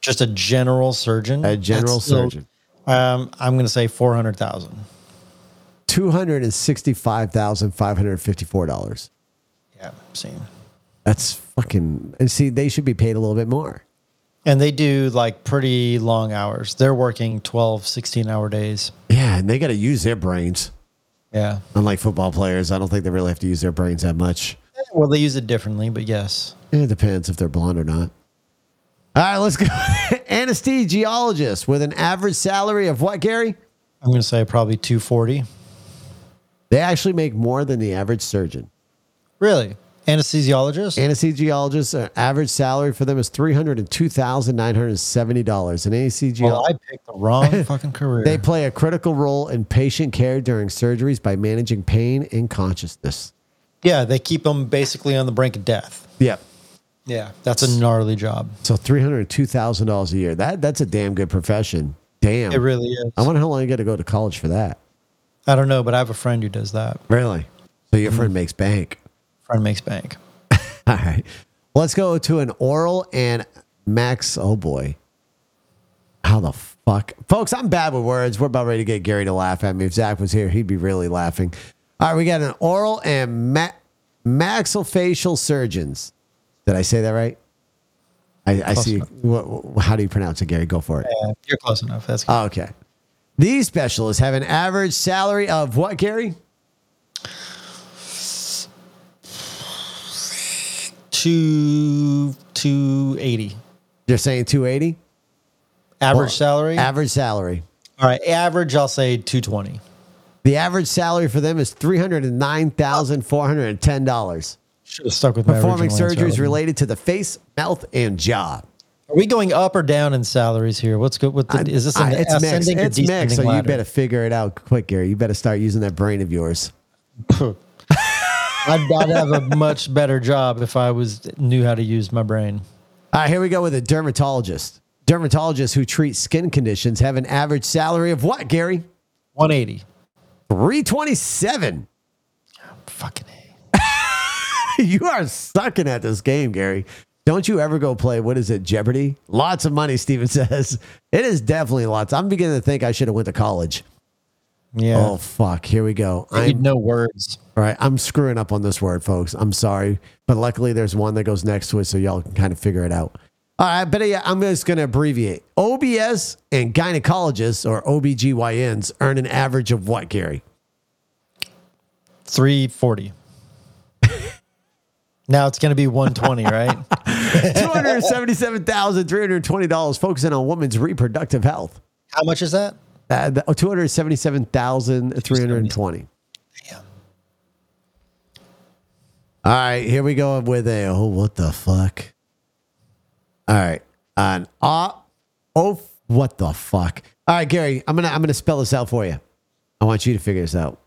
just a general surgeon. A general That's still- surgeon. Um, I'm going to say 400,000. Two hundred and sixty-five thousand five hundred fifty-four dollars. Yeah, same. That's fucking. And see, they should be paid a little bit more. And they do like pretty long hours. They're working 12, 16 hour days. Yeah, and they got to use their brains. Yeah. Unlike football players, I don't think they really have to use their brains that much. Eh, well, they use it differently, but yes. It depends if they're blonde or not. All right, let's go. Anesthesiologist with an average salary of what, Gary? I'm going to say probably 240. They actually make more than the average surgeon. Really? Anesthesiologist? Anesthesiologists, uh, average salary for them is three hundred and two thousand nine hundred seventy dollars. An anesthesiologist. well, I picked the wrong fucking career. They play a critical role in patient care during surgeries by managing pain and consciousness. yeah, they keep them basically on the brink of death. Yep. Yeah, that's a gnarly job. So three hundred two thousand dollars a year. That that's a damn good profession. Damn. It really is. I wonder how long you got to go to college for that. I don't know, but I have a friend who does that. Really? So your friend makes bank. Friend makes bank. All right. Let's go to an oral and max. Oh boy. How the fuck? Folks, I'm bad with words. We're about ready to get Gary to laugh at me. If Zach was here, he'd be really laughing. All right, we got an oral and ma- maxillofacial surgeons. Did I say that right? I, I see. What, how do you pronounce it, Gary? Go for it. Yeah, you're close enough. That's good. Okay. These specialists have an average salary of what, Gary? Two two eighty. You're saying 280? Average Well, salary. Average salary. All right, average. I'll say two twenty. The average salary for them is three hundred and nine thousand four hundred and ten dollars. Should have stuck with Performing original surgeries related to the face, mouth, and jaw. Are we going up or down in salaries here? What's good with the? is this an I- it's mixed. ascending or It's mixed. descending So you better figure it out quick, Gary. You better start using that brain of yours. I'd, I'd have a much better job if I was knew how to use my brain. All right, here we go with a dermatologist. Dermatologists who treat skin conditions have an average salary of what, Gary? One eighty. Three twenty-seven. Fucking a. you are sucking at this game, Gary. Don't you ever go play, what is it, Jeopardy? Lots of money, Steven says. It is definitely lots. I'm beginning to think I should have went to college. Yeah. Oh, fuck. Here we go. I need no words. all right, I'm screwing up on this word, folks. I'm sorry. But luckily, there's one that goes next to it, so y'all can kind of figure it out. All right, but yeah, I'm just going to abbreviate. OBS and gynecologists or OBGYNs earn an average of what, Gary? Three forty. now it's going to be one twenty, right? $277,320 focusing on women's reproductive health. How much is that? Uh, the- 277,320. Damn. All right, here we go with a oh what the fuck. All right. An uh, oh what the fuck. All right, Gary, I'm going to I'm going to spell this out for you. I want you to figure this out.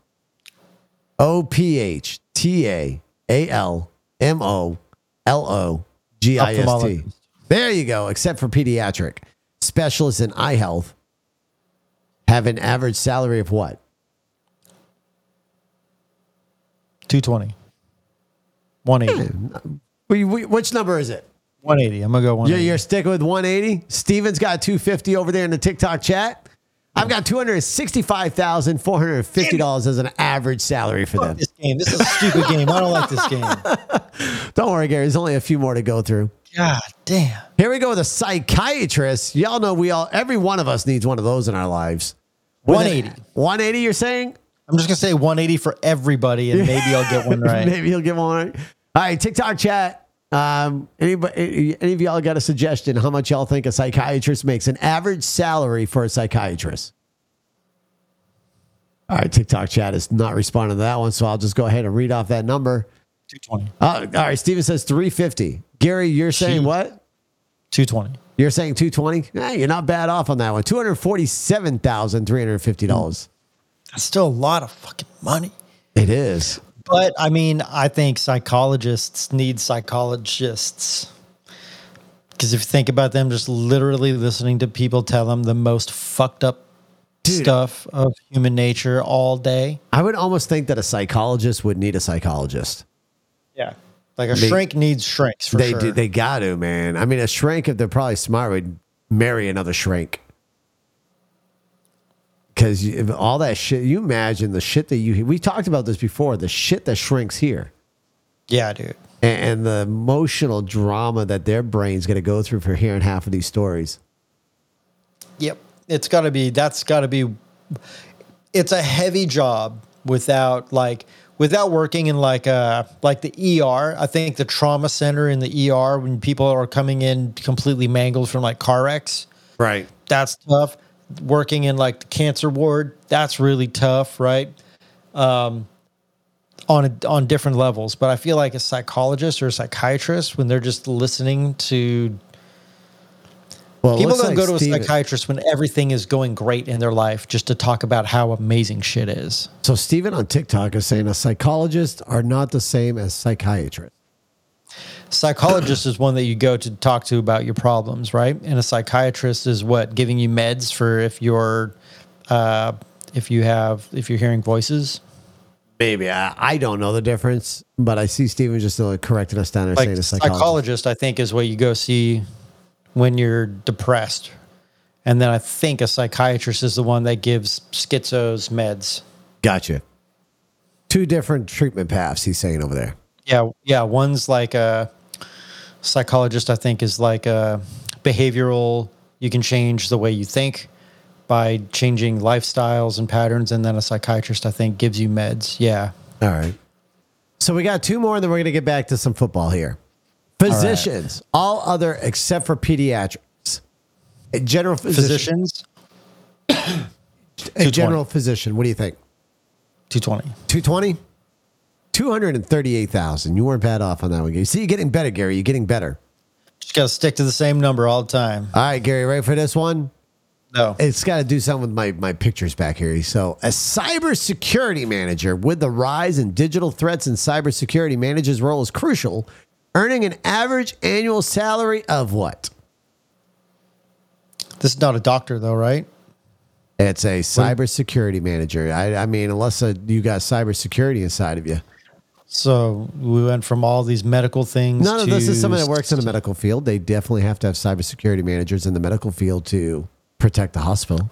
O P H T A A L M O L O G I S T. There you go, except for pediatric. Specialists in eye health have an average salary of what? Two twenty. One eighty. Hmm. We- we- Which number is it? One eighty. I'm gonna go one You're, you're sticking with 180. Steven's got 250 over there in the TikTok chat. I've got $265,450 as an average salary for them. This game. This is a stupid game. I don't like this game. Don't worry, Gary. There's only a few more to go through. God damn. Here we go with a psychiatrist. Y'all know we all, every one of us needs one of those in our lives. 180. 180, you're saying? I'm just gonna say 180 for everybody, and maybe I'll get one right. Maybe he'll get one right. All right, TikTok chat. Um, anybody, any of y'all got a suggestion? How much y'all think a psychiatrist makes an average salary for a psychiatrist? All right, TikTok chat is not responding to that one, so I'll just go ahead and read off that number. 220. Uh, all right, Steven says 350. Gary, you're saying Gee. what? 220. You're saying 220? Eh, you're not bad off on that one. $247,350. That's still a lot of fucking money. It is. But I mean, I think psychologists need psychologists. Because if you think about them just literally listening to people tell them the most fucked up Dude. stuff of human nature all day. I would almost think that a psychologist would need a psychologist. Yeah. Like a They- shrink needs shrinks for they sure. do. They got to, man. I mean, a shrink, if they're probably smart, would marry another shrink. Because all that shit, you imagine the shit that you, we talked about this before, the shit that shrinks here yeah, dude. and, and the emotional drama that their brain's going to go through for hearing half of these stories. Yep. It's got to be, that's got to be, it's a heavy job without like, without working in like uh like the ER. I think the trauma center in the ER when people are coming in completely mangled from like car wrecks. Right. that's tough. Working in like the cancer ward, that's really tough, right? Um, on a, on different levels, but I feel like a psychologist or a psychiatrist when they're just listening to Well, people don't like go to a psychiatrist when everything is going great in their life just to talk about how amazing shit is. So Steven on TikTok is saying a psychologist are not the same as psychiatrists. Psychologist is one that you go to talk to about your problems, right? And a psychiatrist is what giving you meds for if you're uh, if you have if you're hearing voices. Maybe I, I don't know the difference, but I see Steven just uh, correcting us down there like saying a psychologist. psychologist. I think is what you go see when you're depressed, and then I think a psychiatrist is the one that gives schizos meds. Gotcha. Two different treatment paths. He's saying over there. Yeah, yeah. One's like a psychologist. I think is like a behavioral. You can change the way you think by changing lifestyles and patterns, and then a psychiatrist I think gives you meds. Yeah. All right. So we got two more, and then we're going to get back to some football here. Physicians, all, other except for pediatrics. A general physician. Physicians, A general physician. What do you think? two twenty. 220? 238,000. You weren't bad off on that one, Gary. See, you're getting better, Gary. You're getting better. Just gotta stick to the same number all the time. All right, Gary, ready for this one? No. It's got to do something with my, my pictures back here. So, a cybersecurity manager with the rise in digital threats and cybersecurity manager's role is crucial, earning an average annual salary of what? This is not a doctor though, right? It's a cybersecurity manager. I, I mean, unless uh you got cybersecurity inside of you. So we went from all these medical things. No, no, to this is somebody that works in the medical field. They definitely have to have cybersecurity managers in the medical field to protect the hospital.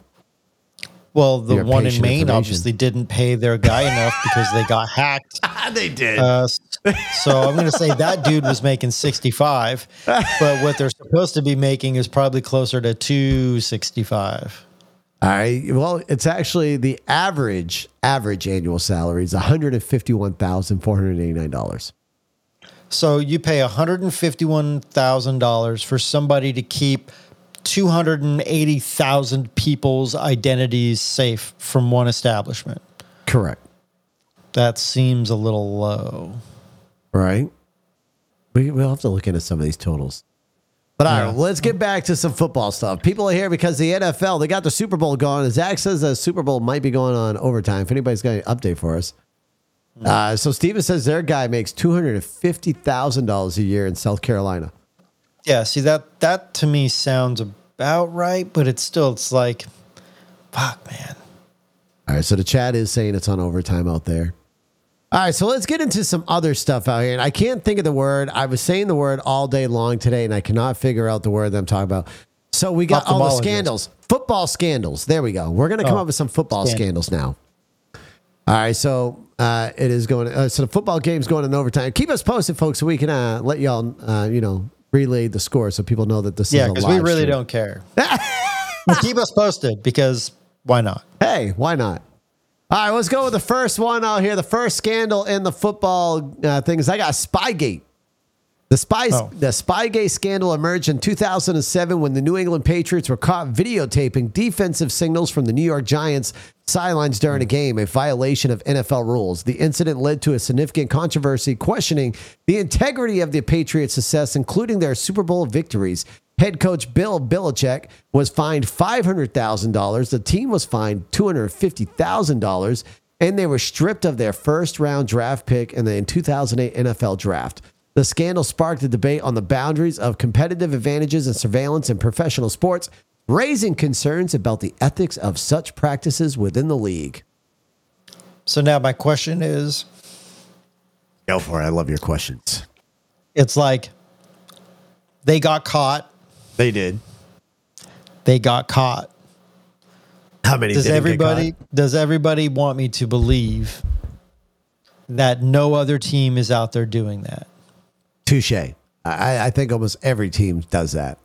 Well, the your one in Maine obviously didn't pay their guy enough because they got hacked. they did. Uh, so I'm going to say that dude was making 65, but what they're supposed to be making is probably closer to 265. All right. Well, it's actually the average average annual salary is one hundred and fifty one thousand four hundred eighty nine dollars. So you pay $151,000 for somebody to keep 280,000 people's identities safe from one establishment. Correct. That seems a little low. Right. We we'll have to look into some of these totals. But all right, Yeah. let's get back to some football stuff. People are here because the NFL they got the Super Bowl going. Zach says the Super Bowl might be going on overtime. If anybody's got an update for us. Uh, so Steven says their guy makes two hundred and fifty thousand dollars a year in South Carolina. Yeah, see that that to me sounds about right, but it's still it's like fuck, man. All right, so the chat is saying it's on overtime out there. All right, so let's get into some other stuff out here. And I can't think of the word. I was saying the word all day long today, and I cannot figure out the word that I'm talking about. So we got all the scandals, football scandals. There we go. We're going to come Oh, up with some football scandals. scandals now. All right, so uh, it is going. Uh, so the football game's going in overtime. Keep us posted, folks, so we can uh, let y'all, uh, you know, relay the score so people know that this Yeah, is because we really stream. don't care. Keep us posted because why not? Hey, why not? All right, let's go with the first one out here. The first scandal in the football uh, things. I got Spygate. The spy Oh. the Spygate scandal emerged in 2007 when the New England Patriots were caught videotaping defensive signals from the New York Giants sidelines during a game, a violation of NFL rules. The incident led to a significant controversy questioning the integrity of the Patriots' success, including their Super Bowl victories. Head coach Bill Belichick was fined $500,000. The team was fined $250,000, and they were stripped of their first round draft pick in the 2008 NFL draft. The scandal sparked a debate on the boundaries of competitive advantages and surveillance in professional sports, raising concerns about the ethics of such practices within the league. So now my question is Go for it. I love your questions. it's like they got caught, They did. they got caught. How many Does everybody does everybody want me to believe that no other team is out there doing that? Touche. I, I think almost every team does that.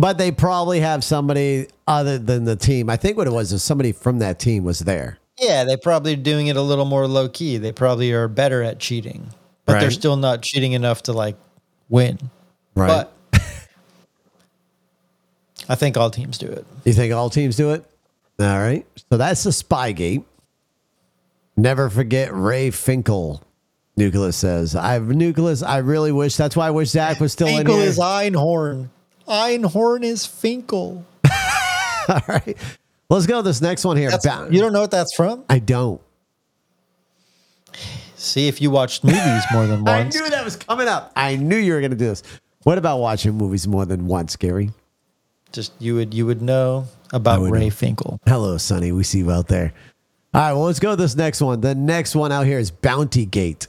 But they probably have somebody other than the team. I think what it was is somebody from that team was there. Yeah, they probably are doing it a little more low key. They probably are better at cheating, but they're still not cheating enough to like win. Right. But I think all teams do it. You think all teams do it? All right. So that's the Spygate. Never forget Ray Finkel. Nucleus says, "I've Nucleus. I really wish. That's why I wish Zach was still Finkel in here. is Einhorn. Einhorn is Finkel. all right. Let's go. This next one here. That's, you don't know what that's from? I don't. See if you watched movies more than once. I knew that was coming up. I knew you were going to do this. What about watching movies more than once, Gary? Just you would you would know about would Ray know. Finkel. Hello, Sonny. We see you out there. All right, well, let's go to this next one. The next one out here is Bounty Gate.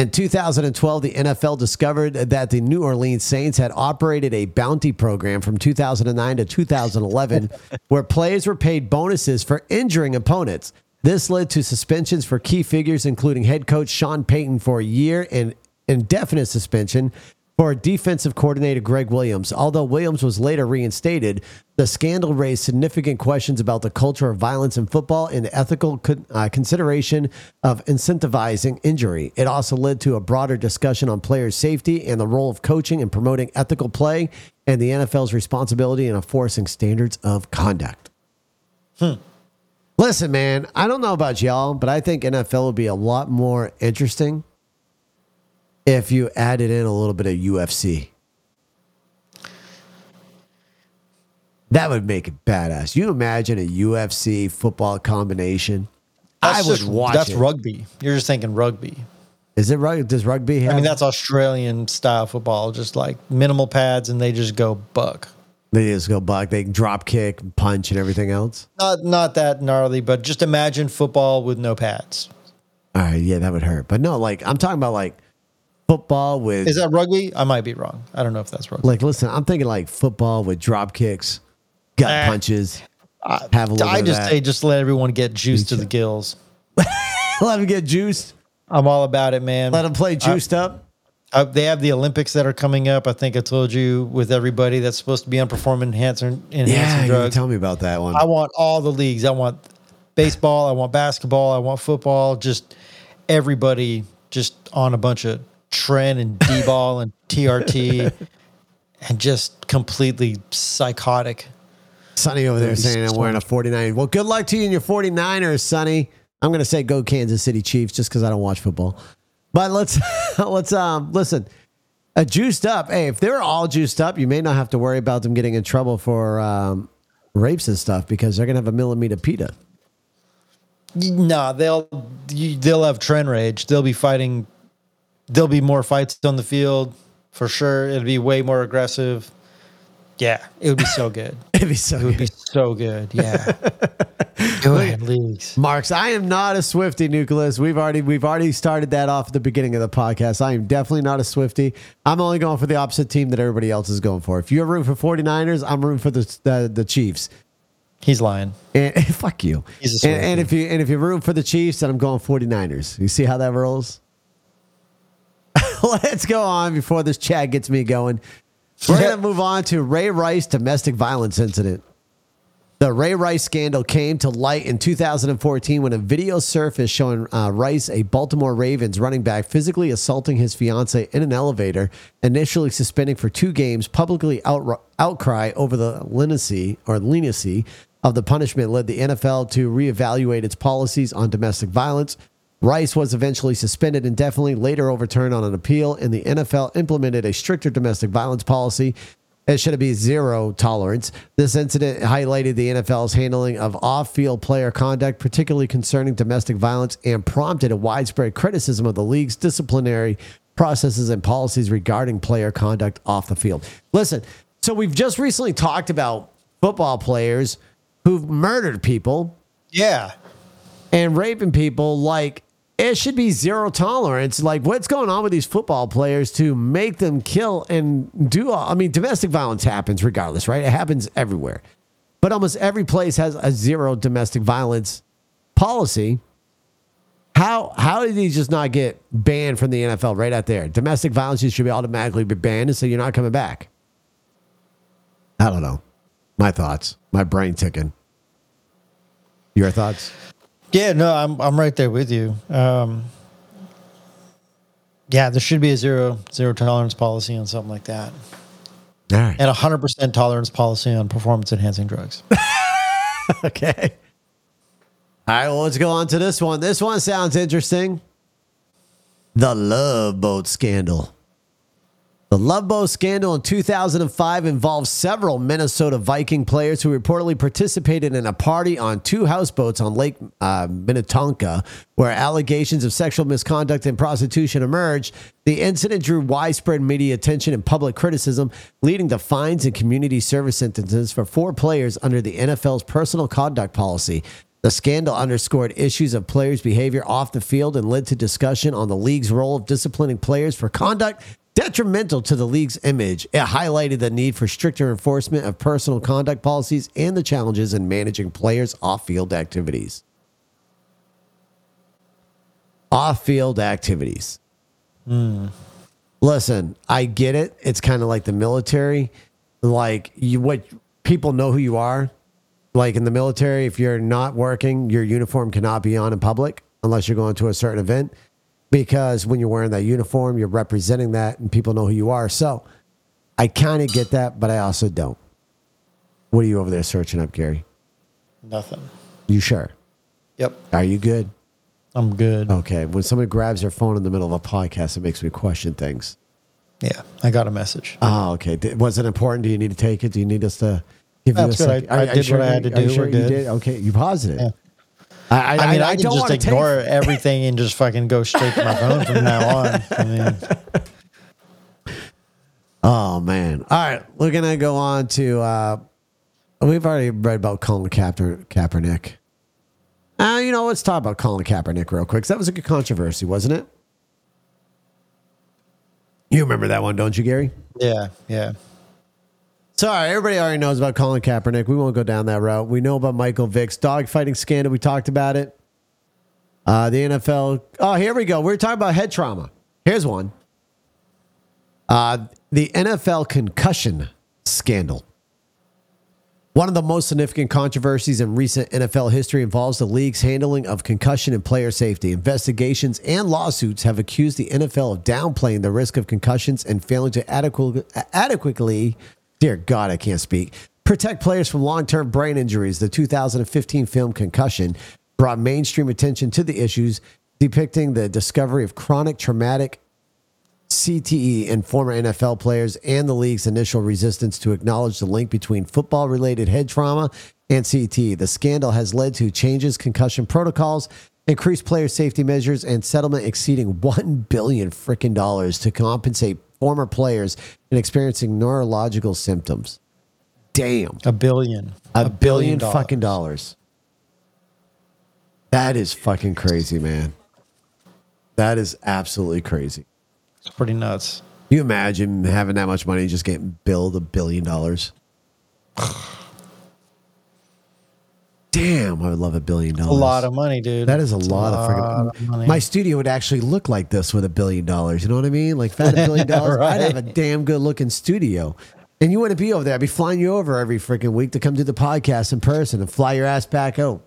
In 2012, the NFL discovered that the New Orleans Saints had operated a bounty program from 2009 to 2011 where players were paid bonuses for injuring opponents. This led to suspensions for key figures, including head coach Sean Payton for a year and indefinite suspension for defensive coordinator Gregg Williams. Although Williams was later reinstated, the scandal raised significant questions about the culture of violence in football and the ethical uh, consideration of incentivizing injury. It also led to a broader discussion on players' safety and the role of coaching in promoting ethical play and the NFL's responsibility in enforcing standards of conduct. Hmm. Listen, man, I don't know about y'all, but I think NFL would be a lot more interesting if you added in a little bit of UFC. That would make it badass. You imagine a UFC football combination? I That's would just- watch That's it. rugby. You're just thinking rugby. Is it right? Does rugby have? I mean, that's Australian style football, just like minimal pads, and they just go buck. they just go buck. They drop kick, punch, and everything else. Not not that gnarly, but just imagine football with no pads. All right, yeah, that would hurt. But no, like I'm talking about like football with Is that rugby? I might be wrong. I don't know if that's rugby. like listen. I'm thinking like football with drop kicks, gut Eh. punches. have a little I bit just of say just let everyone get juiced to the gills. let them get juiced. I'm all about it, man. Let them play juiced up. Uh, they have the Olympics that are coming up. I think I told you with everybody that's supposed to be on performance enhancing, enhancing Yeah, you drugs. tell me about that one. I want all the leagues. I want baseball. I want basketball. I want football. Just everybody just on a bunch of tren and D-bol and TRT and just completely psychotic. Sonny over there That'd saying I'm wearing a much- 49. Well, good luck to you and your 49ers, Sonny. I'm going to say go Kansas City Chiefs just because I don't watch football. But let's let's um listen. A juiced up. Hey, if they're all juiced up, you may not have to worry about them getting in trouble for um, rapes and stuff because they're gonna have a millimeter pita. No, they'll they'll have tren rage. They'll be fighting. There'll be more fights on the field for sure. It'll be way more aggressive. Yeah, it would be so good. It'd be so good. It would be so good. Yeah. Go ahead, leagues. Marks, I am not a Swifty, Nucleus. We've already we've already started that off at the beginning of the podcast. I am definitely not a Swifty. I'm only going for the opposite team that everybody else is going for. If you're rooting for 49ers, I'm rooting for the the, the Chiefs. He's lying. And fuck you. He's a and, and if you and if you're rooting for the Chiefs, then I'm going 49ers. You see how that rolls? Let's go on before this chat gets me going. We're gonna move on to Ray Rice domestic violence incident. The Ray Rice scandal came to light in 2014 when a video surfaced showing uh, Rice, a Baltimore Ravens running back, physically assaulting his fiance in an elevator, initially suspending for two games. Publicly out, outcry over the leniency or leniency of the punishment led the NFL to reevaluate its policies on domestic violence. Rice was eventually suspended indefinitely, later overturned on an appeal, and the NFL implemented a stricter domestic violence policy it should be zero tolerance. This incident highlighted the NFL's handling of off field player conduct, particularly concerning domestic violence, and prompted a widespread criticism of the league's disciplinary processes and policies regarding player conduct off the field. Listen, so we've just recently talked about football players who've murdered people Yeah. and raping people like it should be zero tolerance. Like, what's going on with these football players to make them kill and do? All, I mean, domestic violence happens regardless, right? It happens everywhere, but almost every place has a zero domestic violence policy. How how did he just not get banned from the NFL right out there? Domestic violence should be automatically be banned, and so you're not coming back. I don't know. My thoughts. My brain ticking. Your thoughts? Yeah, no, I'm I'm right there with you. Um, yeah, there should be a zero zero tolerance policy on something like that, All right. and a hundred percent tolerance policy on performance enhancing drugs. Okay. All right, well, let's go on to this one. This one sounds interesting. The Love Boat Scandal. The Love Boat scandal in 2005 involved several Minnesota Viking players who reportedly participated in a party on two houseboats on Lake uh, Minnetonka, where allegations of sexual misconduct and prostitution emerged. The incident drew widespread media attention and public criticism, leading to fines and community service sentences for four players under the NFL's personal conduct policy. The scandal underscored issues of players' behavior off the field and led to discussion on the league's role of disciplining players for conduct detrimental to the league's image. It highlighted the need for stricter enforcement of personal conduct policies and the challenges in managing players' off field activities. Off field activities. Listen, I get it. It's kind of like the military. Like you what people know who you are. Like in the military, if you're not working, your uniform cannot be on in public unless you're going to a certain event because when you're wearing that uniform, you're representing that and people know who you are. So I kind of get that, but I also don't. What are you over there searching up, Gary? Nothing. You sure? Yep, Are you good? I'm good. Okay. When somebody grabs their phone in the middle of a podcast, it makes me question things. Yeah, I got a message. Oh, okay. Was it important? Do you need to take it? Do you need us to give That's you a good. second? I- I did what I had to Are you do. sure We're you good. did? Okay. You paused it. Yeah. I, I, I mean, I, can don't just wanna take- ignore everything and just fucking go straight to my phone from now on. I mean, Oh man! All right, we're gonna go on to. uh We've already read about Colin Kaeper, Kaepernick. Uh, you know, let's talk about Colin Kaepernick real quick. that was a good controversy, wasn't it? You remember that one, don't you, Gary? yeah, yeah. Sorry, everybody already knows about Colin Kaepernick. We won't go down that route. We know about Michael Vick's dogfighting scandal. We talked about it. Uh, the NFL. Oh, here we go. We're talking about head trauma. Here's one. Uh, the NFL concussion scandal. One of the most significant controversies in recent NFL history involves the league's handling of concussion and player safety. Investigations and lawsuits have accused the NFL of downplaying the risk of concussions and failing to adequately, adequately dear God, I can't speak, protect players from long term brain injuries. The 2015 film Concussion brought mainstream attention to the issues, depicting the discovery of chronic traumatic CTE in former NFL players and the league's initial resistance to acknowledge the link between football related head trauma and CTE. The scandal has led to changes concussion protocols, increased player safety measures, and settlement exceeding 1 billion freaking dollars to compensate former players and experiencing neurological symptoms. Damn. A billion. A, billion, dollars. fucking dollars. That is fucking crazy, man. That is absolutely crazy. It's pretty nuts. you imagine having that much money and just getting billed a billion dollars? Damn, I would love a billion dollars. A lot of money, dude. That is a It's lot, of lot freaking money. My studio would actually look like this with a billion dollars. You know what I mean? Like if I had a billion dollars, I'd have a damn good looking studio. And you wouldn't be over there. I'd be flying you over every freaking week to come do the podcast in person and fly your ass back out.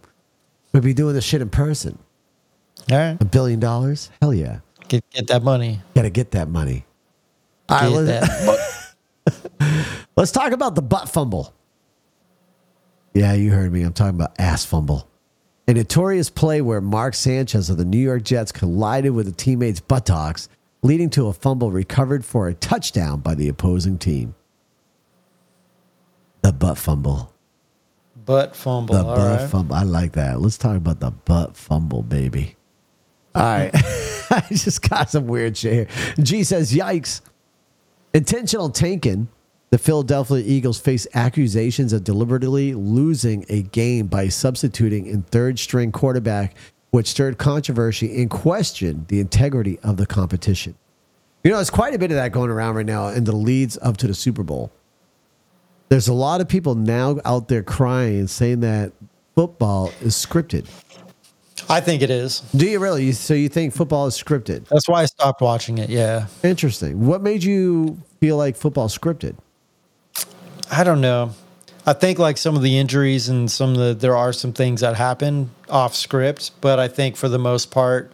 We'd be doing this shit in person. All right. A billion dollars? Hell yeah. Get get that money. Got to get that money. All right, Get let's, that. let's talk about the butt fumble. Yeah, you heard me. I'm talking about ass fumble. A notorious play where Mark Sanchez of the New York Jets collided with a teammate's buttocks, leading to a fumble recovered for a touchdown by the opposing team. The butt fumble. butt fumble. The All butt right. fumble. I like that. Let's talk about the butt fumble, baby. All right. I just got some weird shit here. G says, yikes. Intentional tanking. The Philadelphia Eagles face accusations of deliberately losing a game by substituting in third string quarterback, which stirred controversy and questioned the integrity of the competition. You know, there's quite a bit of that going around right now in the leads up to the Super Bowl. There's a lot of people now out there crying and saying that football is scripted. I think it is. Do you really? So you think football is scripted? That's why I stopped watching it. Yeah. Interesting. What made you feel like football scripted? I don't know. I think like some of the injuries and some of the there are some things that happen off script, but I think for the most part,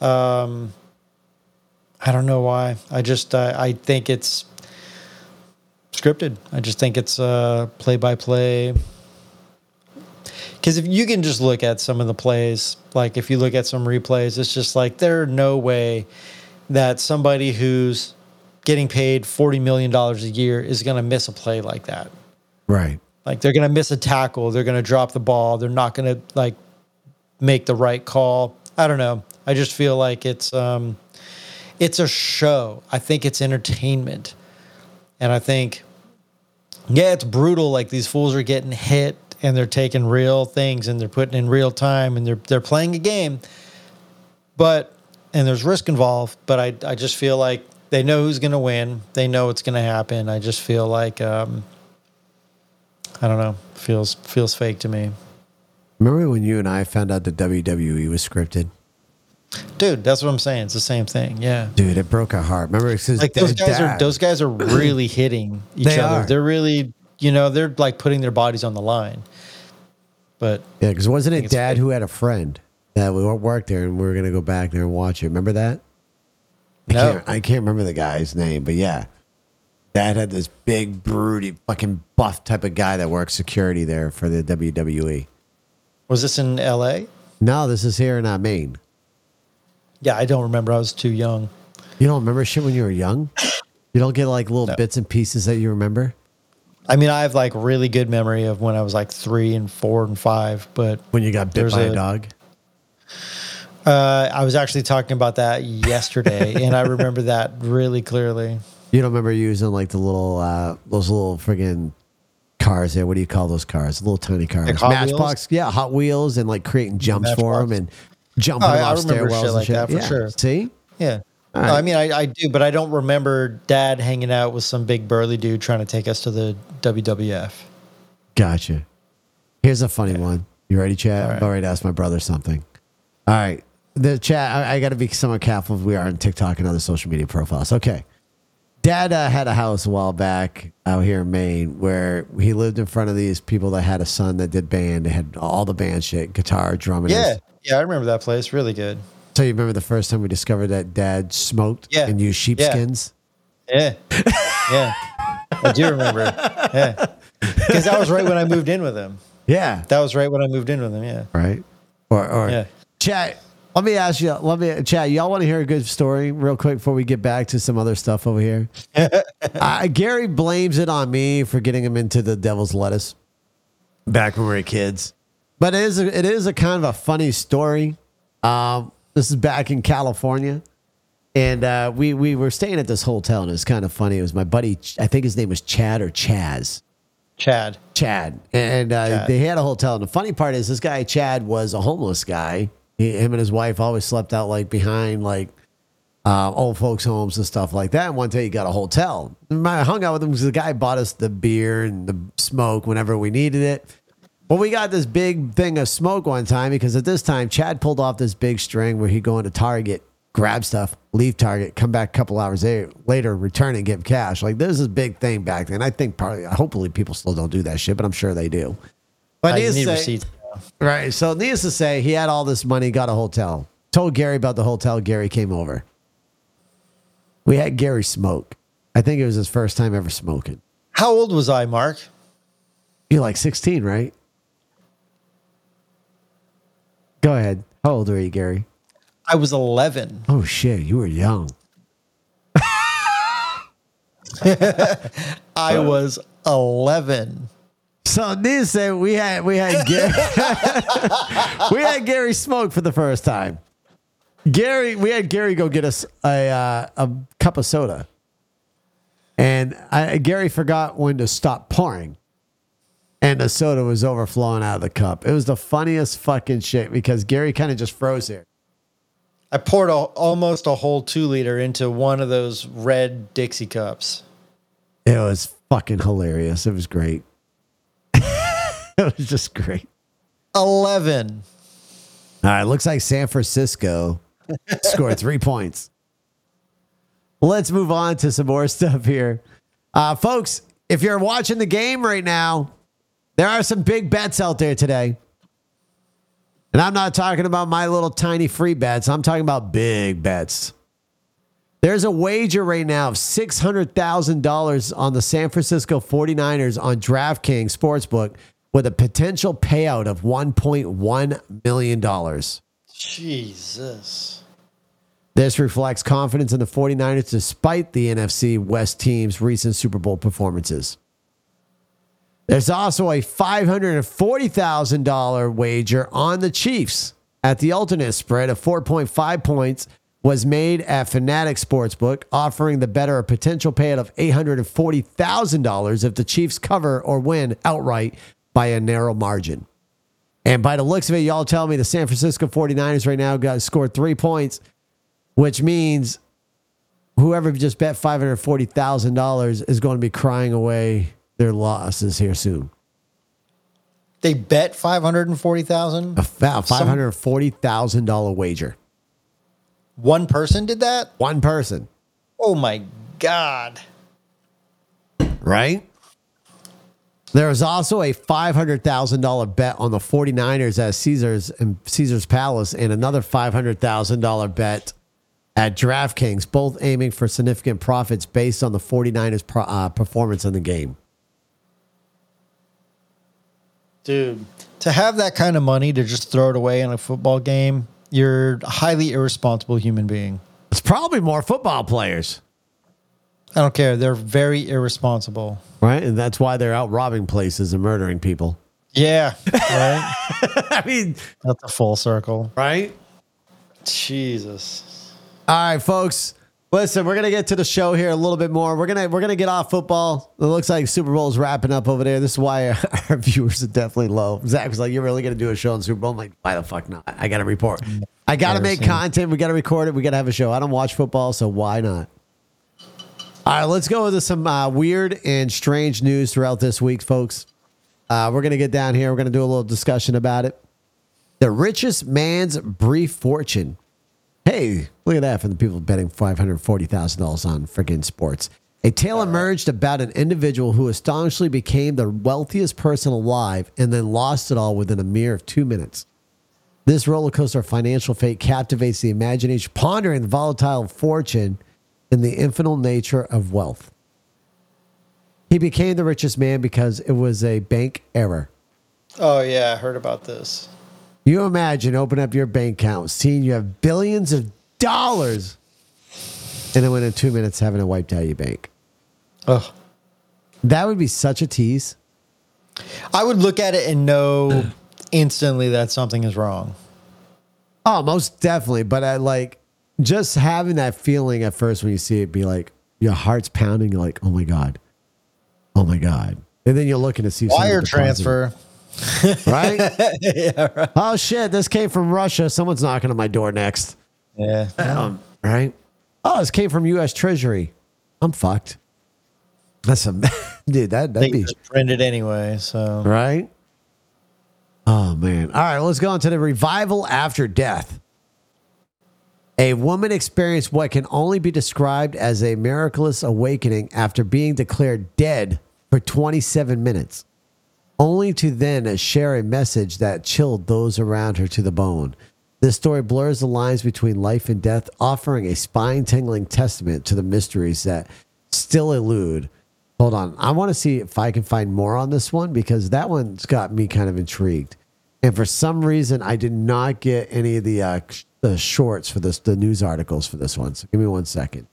um, I don't know why. I just I, I think it's scripted. I just think it's uh, play by play. Because if you can just look at some of the plays, like if you look at some replays, it's just like there no way that somebody who's getting paid forty million dollars a year is going to miss a play like that. Right. Like they're going to miss a tackle, they're going to drop the ball, they're not going to like make the right call. I don't know. I just feel like it's um it's a show. I think it's entertainment. And I think yeah, it's brutal like these fools are getting hit and they're taking real things and they're putting in real time and they're they're playing a game. But and there's risk involved, but I I just feel like they know who's going to win. They know what's going to happen. I just feel like um I don't know. Feels feels fake to me. Remember when you and I found out that WWE was scripted? Dude, that's what I'm saying. It's the same thing. Yeah. Dude, it broke our heart. Remember, Like those dad- guys are those guys are really hitting each They other. are. They're really, you know, they're like putting their bodies on the line. But Yeah, because wasn't it dad fake. who had a friend that we worked there and we were going to go back there and watch it? Remember that? I No. can't, I can't remember the guy's name, but yeah. Dad had this big, broody, fucking buff type of guy that works security there for the WWE. was this in LA? No, this is here in uh, Maine. Yeah, I don't remember. I was too young. You don't remember shit when you were young? You don't get like little No. bits and pieces that you remember? I mean, I have like really good memory of when I was like three and four and five, but When you got bit There's by a, a- dog? Uh, I was actually talking about that yesterday, and I remember that really clearly. You don't remember using like the little, uh, those little friggin' cars there? What do you call those cars? Little tiny cars. Like Matchbox? Yeah, Hot Wheels and like creating jumps for them and jumping Oh, off stairwells shit and like shit. that for Yeah. sure. See? Yeah. No, right. I mean, I, I do, but I don't remember dad hanging out with some big burly dude trying to take us to the WWF. Gotcha. Here's a funny one. You ready, Chad? All I'm right. about to ask my brother something. All right. The chat, I, I got to be somewhat careful. if We are on TikTok and other social media profiles. Okay. Dad uh, had a house a while back out here in Maine where he lived in front of these people that had a son that did band. They had all the band shit, guitar, drum, and Yeah. Yeah, I remember that place. Really good. So you remember the first time we discovered that Dad smoked Yeah. and used sheepskins? Yeah. Yeah. I do remember. Yeah. Because that was right when I moved in with him. Yeah. That was right when I moved in with him. Yeah. right? Or, or Yeah. chat. Let me ask you. Let me chat. Y'all want to hear a good story real quick before we get back to some other stuff over here? uh, Gary blames it on me for getting him into the devil's lettuce back when we were kids, but it is a, it is a kind of a funny story. Um, this is back in California. And uh, we we were staying at this hotel, and it was kind of funny. It was my buddy, I think his name was Chad or Chaz. Chad. Chad, and uh, Chad. they had a hotel. And the funny part is, this guy Chad was a homeless guy. He, him and his wife always slept out like behind like uh, old folks' homes and stuff like that. And one day he got a hotel. And I hung out with him because the guy bought us the beer and the smoke whenever we needed it. But we got this big thing of smoke one time because at this time Chad pulled off this big string where he'd go into Target grab stuff, leave Target, come back a couple hours later, return and give cash. Like this is a big thing back then. I think probably, hopefully, people still don't do that shit, but I'm sure they do. But Uh, you need say- receipts. Right. So needless to say, he had all this money, got a hotel. Told Gary about the hotel. Gary came over. We had Gary smoke. I think it was his first time ever smoking. How old was I, Mark? You're like 16, right? Go ahead. How old are you, Gary? I was 11. Oh shit, you were young. I was 11. So this to say, we had we had Gary, we had Gary smoke for the first time. Gary, we had Gary go get us a uh, a cup of soda, and I, Gary forgot when to stop pouring, and the soda was overflowing out of the cup. It was the funniest fucking shit because Gary kind of just froze there. I poured a, almost a whole two liter into one of those red Dixie cups. It was fucking hilarious. It was great. it was just great. 11. All right, looks like San Francisco scored three points. Let's move on to some more stuff here. Uh, folks, if you're watching the game right now, there are some big bets out there today. And I'm not talking about my little tiny free bets, I'm talking about big bets. There's a wager right now of $600,000 on the San Francisco 49ers on DraftKings Sportsbook with a potential payout of $1.1 million. Jesus. This reflects confidence in the 49ers despite the NFC West team's recent Super Bowl performances. There's also a $540,000 wager on the Chiefs at the alternate spread of 4.5 points was made at Fanatic Sportsbook, offering the better a potential payout of $840,000 if the Chiefs cover or win outright by a narrow margin. And by the looks of it, y'all tell me the San Francisco 49ers right now got scored three points, which means whoever just bet $540,000 is going to be crying away their losses here soon. They bet 540,000? A fa- $540,000 wager. One person did that? One person, Oh my God. right? There is also a $500,000 bet on the 49ers at Caesars and Caesars Palace and another $500,000 bet at DraftKings, both aiming for significant profits based on the 49ers pro- uh, performance in the game. Dude, to have that kind of money to just throw it away in a football game, you're a highly irresponsible human being. It's probably more football players, I don't care. They're very irresponsible. right? And that's why they're out robbing places and murdering people. Yeah. Right? I mean, That's a full circle. right? Jesus. All right, folks. Listen, we're gonna get to the show here a little bit more. We're gonna we're gonna get off football. It looks like Super Bowl is wrapping up over there. This is why our viewers are definitely low. Zach was like, "You're really gonna do a show on Super Bowl?" I'm like, "Why the fuck not? I gotta report. I gotta make content. We gotta record it. We gotta have a show. I don't watch football, so why not?" All right, let's go into some uh, weird and strange news throughout this week, folks. Uh, we're gonna get down here. We're gonna do a little discussion about it. The richest man's brief fortune. Hey, look at that from the people betting $540,000 on freaking sports. A tale emerged about an individual who astonishingly became the wealthiest person alive and then lost it all within a mere of two minutes. This roller coaster of financial fate captivates the imagination, pondering the volatile fortune and the infinite nature of wealth. He became the richest man because it was a bank error. Oh, yeah. I heard about this. You imagine opening up your bank account, seeing you have billions of dollars, and then within two minutes having it wiped out of your bank. Ugh. That would be such a tease. I would look at it and know instantly that something is wrong. Oh, most definitely. But I like just having that feeling at first when you see it, be like your heart's pounding. You're like, oh my god, oh my god, and then you're looking to see Wire deposit it. transfer. right? Oh shit, this came from Russia. Someone's knocking on my door next. Yeah. Um, right? Oh, this came from U.S. Treasury. I'm fucked. That's a dude. That that'd be printed anyway. So right. Oh man! All right, let's go on to the revival after death. A woman experienced what can only be described as a miraculous awakening after being declared dead for 27 minutes, only to then share a message that chilled those around her to the bone. This story blurs the lines between life and death, offering a spine tingling testament to the mysteries that still elude. Hold on. I want to see if I can find more on this one because that one's got me kind of intrigued. And for some reason, I did not get any of the uh, the shorts for this, the news articles for this one. So give me one second.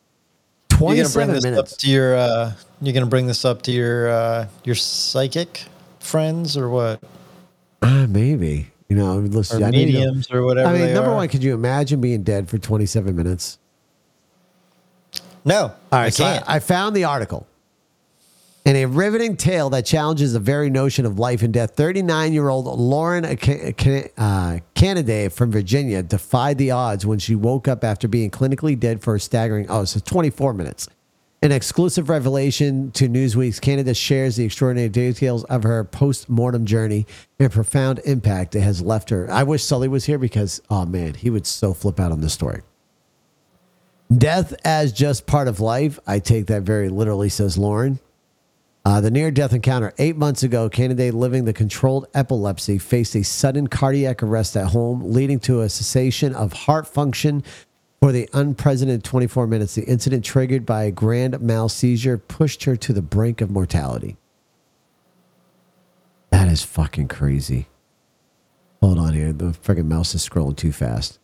You're gonna bring Twenty-seven this minutes. up to your. Uh, you're gonna bring this up to your uh, your psychic friends or what? Uh, maybe you know. Or Listen, I, need to- mediums or whatever. I mean, number are. one, could you imagine being dead for twenty-seven minutes? No, All right, I so I, can't. I found the article. In a riveting tale that challenges the very notion of life and death, 39 year old Lauren Ca- Ca- uh, Canaday from Virginia defied the odds when she woke up after being clinically dead for a staggering, oh, so 24 minutes. An exclusive revelation to Newsweek's Canaday shares the extraordinary details of her post mortem journey and profound impact it has left her. I wish Sully was here because, oh man, he would so flip out on this story. Death as just part of life. I take that very literally, says Lauren. Uh, the near death encounter eight months ago, Canaday living the controlled epilepsy faced a sudden cardiac arrest at home, leading to a cessation of heart function for the unprecedented 24 minutes. The incident, triggered by a grand mal seizure, pushed her to the brink of mortality. That is fucking crazy. Hold on here. The freaking mouse is scrolling too fast.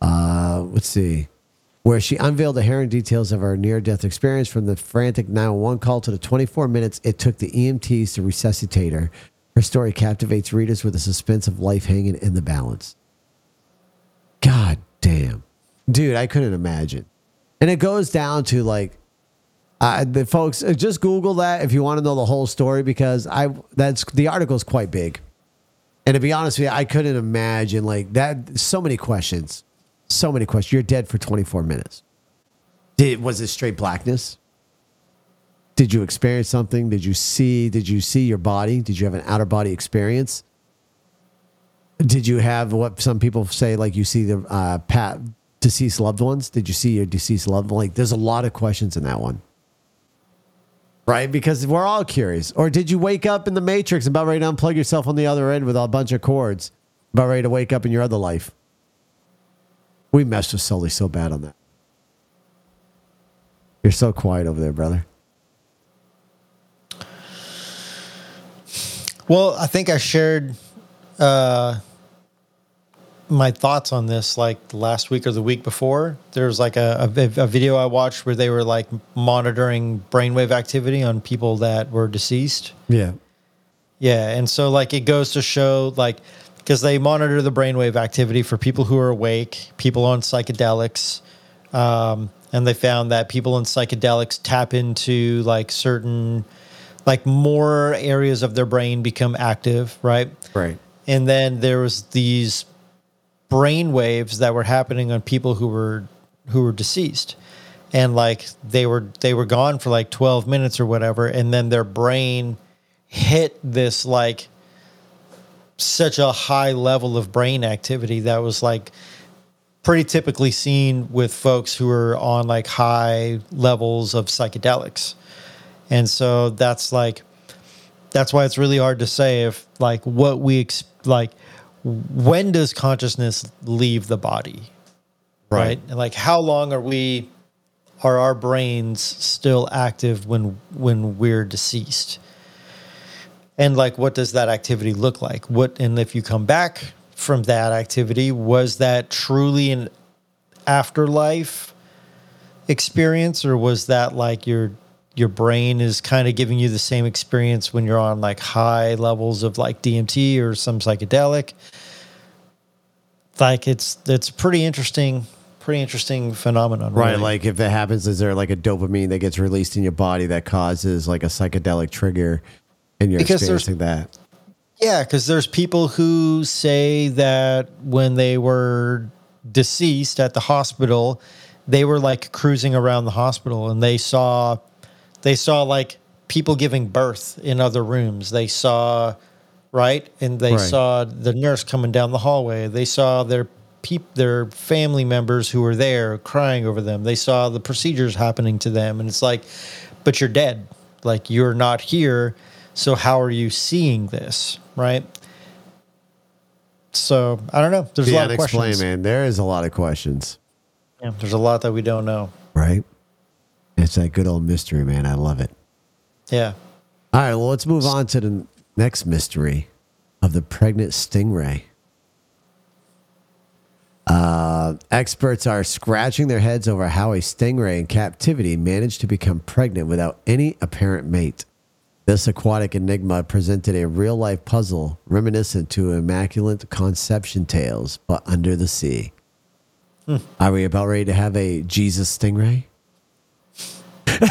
Uh, let's see where she unveiled the harrowing details of her near death experience from the frantic 911 call to the 24 minutes it took the EMTs to resuscitate her. Her story captivates readers with the suspense of life hanging in the balance. God damn. Dude, I couldn't imagine. And it goes down to like, uh, the folks, uh, just Google that if you want to know the whole story because I that's the article is quite big. And to be honest with you, I couldn't imagine like that. So many questions, so many questions. You're dead for 24 minutes. Did was it straight blackness? Did you experience something? Did you see? Did you see your body? Did you have an outer body experience? Did you have what some people say, like you see the uh, pat deceased loved ones? Did you see your deceased loved one? Like, there's a lot of questions in that one, right? Because we're all curious. Or did you wake up in the matrix and about ready to unplug yourself on the other end with a bunch of cords, about ready to wake up in your other life? We messed with Sully so bad on that. You're so quiet over there, brother. Well, I think I shared uh, my thoughts on this like last week or the week before. There was like a, a, a video I watched where they were like monitoring brainwave activity on people that were deceased. Yeah. Yeah, and so like it goes to show like because they monitor the brainwave activity for people who are awake, people on psychedelics, um, and they found that people on psychedelics tap into like certain like more areas of their brain become active, right? Right. And then there was these brain waves that were happening on people who were who were deceased. And like they were they were gone for like 12 minutes or whatever and then their brain hit this like such a high level of brain activity that was like pretty typically seen with folks who are on like high levels of psychedelics. And so that's like that's why it's really hard to say if like what we ex- like when does consciousness leave the body right, and like how long are we are our brains still active when when we're deceased and like what does that activity look like what and if you come back from that activity was that truly an afterlife experience or was that like your your brain is kind of giving you the same experience when you're on like high levels of like DMT or some psychedelic like it's it's pretty interesting pretty interesting phenomenon Right. really. Like if it happens, is there like a dopamine that gets released in your body that causes like a psychedelic trigger and you're Because experiencing that? Yeah, because there's people who say that when they were deceased at the hospital, they were like cruising around the hospital and they saw they saw like people giving birth in other rooms. They saw right? And they Right. saw the nurse coming down the hallway. They saw their peop- their family members who were there crying over them. They saw the procedures happening to them, and it's like, but you're dead. Like you're not here. So how are you seeing this? Right. So I don't know. There's The a lot of questions. man. There is a lot of questions, Yeah, there's a lot that we don't know. right? It's that good old mystery, man. I love it. Yeah. All right, well, let's move on to the next mystery of the pregnant stingray. Uh, experts are scratching their heads over how a stingray in captivity managed to become pregnant without any apparent mate. This aquatic enigma presented a real life puzzle reminiscent to immaculate conception tales, but under the sea. Hmm. Are we about ready to have a Jesus stingray?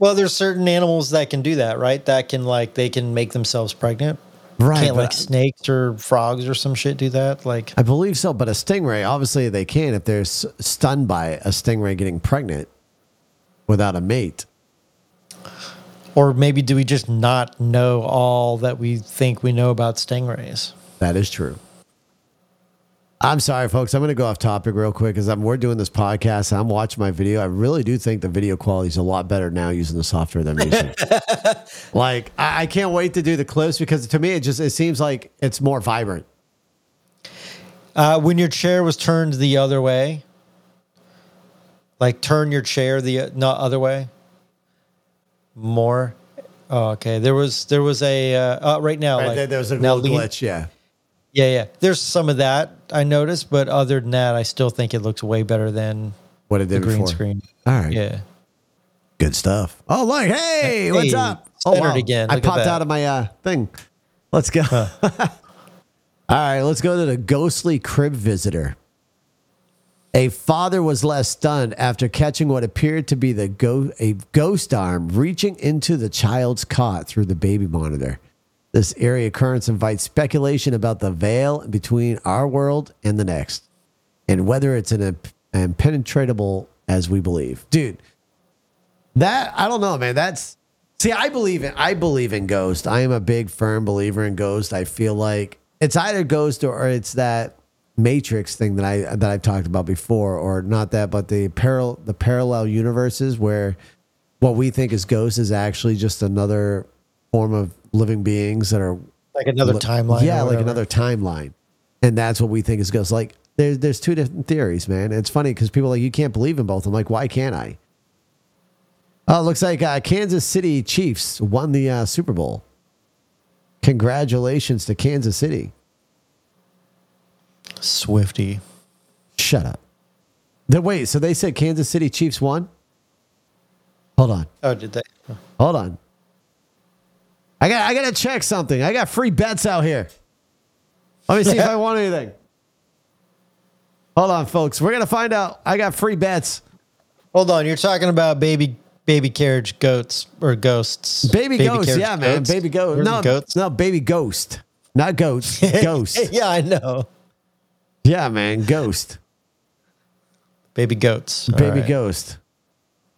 Well, there's certain animals that can do that, right? That can like they can make themselves pregnant. Right, Can't like snakes or frogs or some shit do that? Like I believe so, but a stingray, obviously they can if they're s- stunned by a stingray getting pregnant without a mate. Or maybe do we just not know all that we think we know about stingrays? That is true. I'm sorry, folks. I'm going to go off topic real quick because I'm we're doing this podcast. I'm watching my video. I really do think the video quality is a lot better now using the software than using. like I, I can't wait to do the clips because to me it just it seems like it's more vibrant. Uh, when your chair was turned the other way, like turn your chair the uh, not other way. More. Oh, okay. There was there was a uh, uh, right now. Right, like, there, there's a now lean- glitch. Yeah. Yeah, yeah. There's some of that I noticed, but other than that, I still think it looks way better than What it the did green before. screen. All right. Yeah. Good stuff. Oh, look. Hey, what's Hey, up? centered again. I Look at popped out of my uh, thing. Let's go. All right, let's go to the ghostly crib visitor. A father was less stunned after catching what appeared to be the go- a ghost arm reaching into the child's cot through the baby monitor. This eerie occurrence invites speculation about the veil between our world and the next, and whether it's an imp- impenetrable as we believe. Dude, that I don't know, man. That's see, I believe in I believe in ghost. I am a big firm believer in ghost. I feel like it's either ghost or, or it's that matrix thing that I that I've talked about before, or not that, but the parallel the parallel universes where what we think is ghosts is actually just another form of living beings that are Like another li- timeline. Yeah, like another timeline. And that's what we think is ghosts. Like there's there's two different theories, man. It's funny because people are like you can't believe in both. I'm like, why can't I? Oh, it looks like uh, Kansas City Chiefs won the uh, Super Bowl. Congratulations to Kansas City. Swifty. Shut up. The, wait, so they said Kansas City Chiefs won? Hold on. Oh, did they? Hold on. I got I gotta check something. I got free bets out here. Let me see if I want anything. Hold on, folks. We're gonna find out. I got free bets. Hold on. You're talking about baby baby carriage goats or ghosts. Baby, ghost, carriage yeah, man. Baby the No, goats. no, baby ghost. Not goats. Ghost. yeah, I know. Yeah, man. Ghost. Baby goats. Baby right. ghost.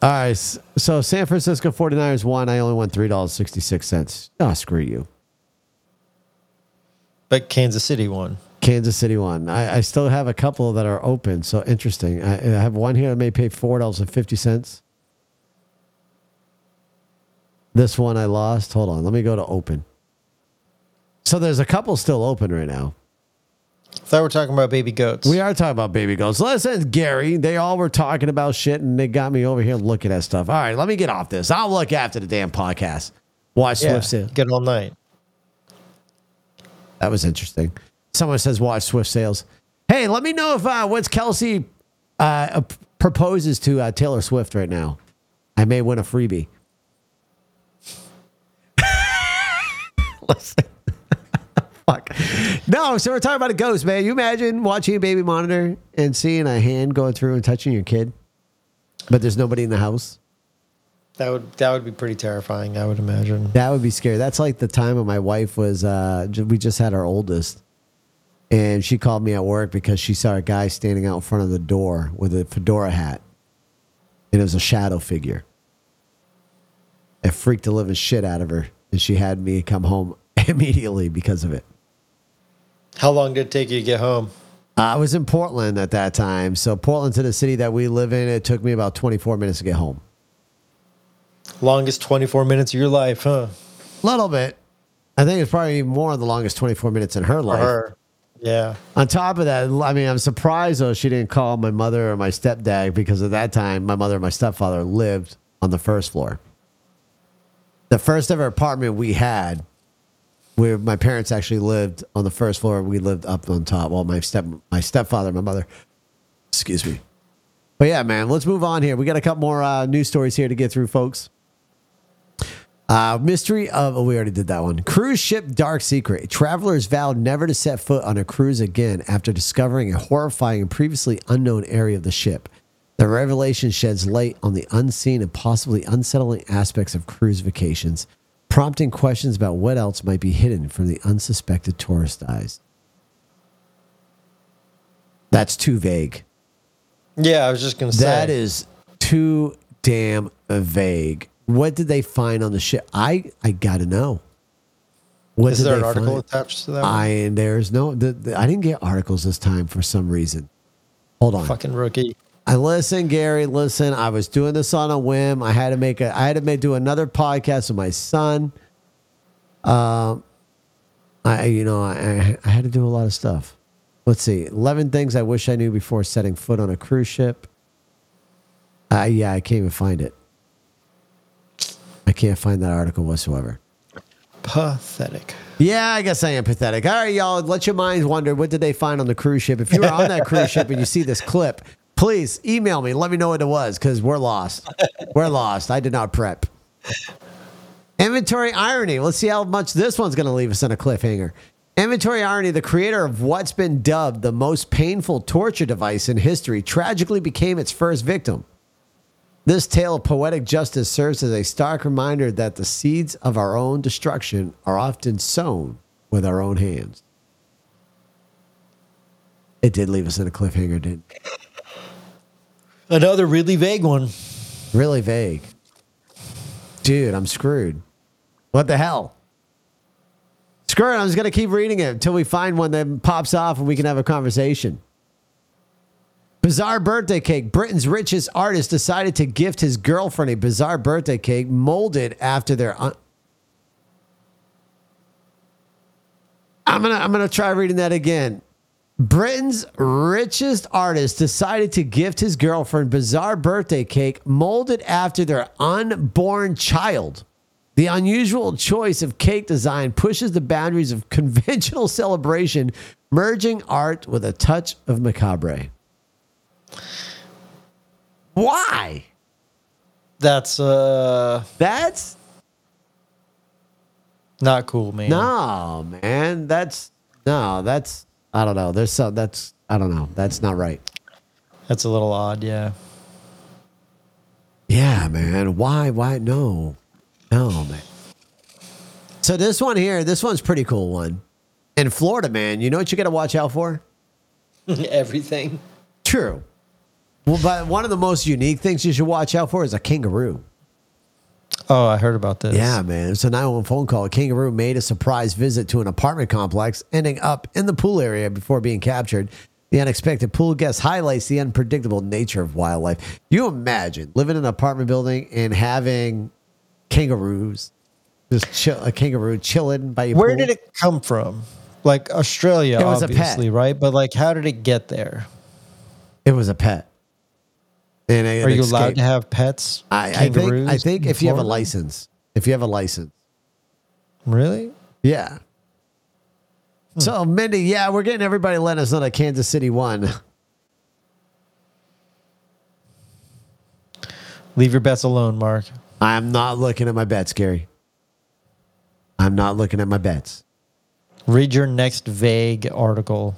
All right. So San Francisco 49ers won. I only won $3.66. Oh, ah, screw you. But Kansas City won. Kansas City won. I, I still have a couple that are open. So interesting. I, I have one here that may pay $4.50. This one I lost. Hold on. Let me go to open. So there's a couple still open right now. Thought we were talking about baby goats. We are talking about baby goats. Listen, Gary, they all were talking about shit and they got me over here looking at stuff. All right, let me get off this. I'll look after the damn podcast. Watch yeah, Swift Sale. good all night. That was interesting. Someone says watch Swift Sales. Hey, let me know if uh, what's Kelce uh, uh, proposes to uh, Taylor Swift right now. I may win a freebie. Listen. Fuck. No, so we're talking about a ghost, man. You imagine watching a baby monitor and seeing a hand going through and touching your kid, but there's nobody in the house. That would that would be pretty terrifying. I would imagine. That would be scary. That's like the time when my wife was. Uh, we just had our oldest. And she called me at work because she saw a guy standing out in front of the door with a fedora hat. And it was a shadow figure. It freaked the living shit out of her. And she had me come home immediately because of it. How long did it take you to get home? Uh, I was in Portland at that time. So, Portland to the city that we live in, it took me about 24 minutes to get home. Longest 24 minutes of your life, huh? A little bit. I think it's probably more of the longest 24 minutes in her life. her. Yeah. On top of that, I mean, I'm surprised though she didn't call my mother or my stepdad because at that time, my mother and my stepfather lived on the first floor. The first ever apartment we had, where my parents actually lived on the first floor, we lived up on top. Well, my step, my stepfather, my mother. Excuse me. But yeah, man, let's move on here. We got a couple more uh, news stories here to get through, folks. Uh, mystery of oh, we already did that one. Cruise ship dark secret. Travelers vowed never to set foot on a cruise again after discovering a horrifying and previously unknown area of the ship. The revelation sheds light on the unseen and possibly unsettling aspects of cruise vacations, prompting questions about what else might be hidden from the unsuspected tourist eyes. That's too vague. Yeah, I was just going to say. That is too damn vague. What did they find on the ship? I I gotta know. What Is there an article find? attached to that? one? I there's no. The, the- I didn't get articles this time for some reason. Hold on. Fucking rookie. I listen, Gary. Listen, I was doing this on a whim. I had to make a. I had to make, do another podcast with my son. Um, I you know I I had to do a lot of stuff. Let's see. Eleven things I wish I knew before setting foot on a cruise ship. Uh, yeah, I can't even find it. I can't find that article whatsoever. Pathetic. Yeah, I guess I am pathetic. All right, y'all, let your minds wander. What did they find on the cruise ship? If you were on that cruise ship and you see this clip, please email me. Let me know what it was because we're lost. We're lost. I did not prep. Inventory irony. Let's see how much this one's going to leave us on a cliffhanger. Inventory irony, the creator of what's been dubbed the most painful torture device in history, tragically became its first victim. This tale of poetic justice serves as a stark reminder that the seeds of our own destruction are often sown with our own hands. It did leave us in a cliffhanger, didn't it? Another really vague one. Really vague. Dude, I'm screwed. What the hell? Screw it. I'm just going to keep reading it until we find one that pops off and we can have a conversation. Bizarre birthday cake. Britain's richest artist decided to gift his girlfriend a bizarre birthday cake molded after their. Un- I'm gonna I'm gonna try reading that again. Britain's richest artist decided to gift his girlfriend bizarre birthday cake molded after their unborn child. The unusual choice of cake design pushes the boundaries of conventional celebration, merging art with a touch of macabre. Why? That's uh That's not cool, man. no, man. That's no, that's I don't know. There's some that's I don't know. That's not right. That's a little odd, yeah. Yeah, man. Why? Why? No, no, man. So this one here, this one's pretty cool one. In Florida, man, you know what you got to watch out for? Everything. True. Well, but one of the most unique things you should watch out for is a kangaroo. Oh, I heard about this. Yeah, man. It's a 911 phone call. A kangaroo made a surprise visit to an apartment complex, ending up in the pool area before being captured. The unexpected pool guest highlights the unpredictable nature of wildlife. You imagine living in an apartment building and having kangaroos, just chill, a kangaroo chilling by your Where pool. did it come from? Like Australia, It was a pet. right? But like, how did it get there? It was a pet. And it Are you allowed to have pets? I, I think. I think if you have a license, if you have a license, Really? Yeah. Hmm. So, Mindy, yeah, we're getting everybody letting us know that Kansas City won. Leave your bets alone, Mark. I'm not looking at my bets, Gary. I'm not looking at my bets. Read your next vague article.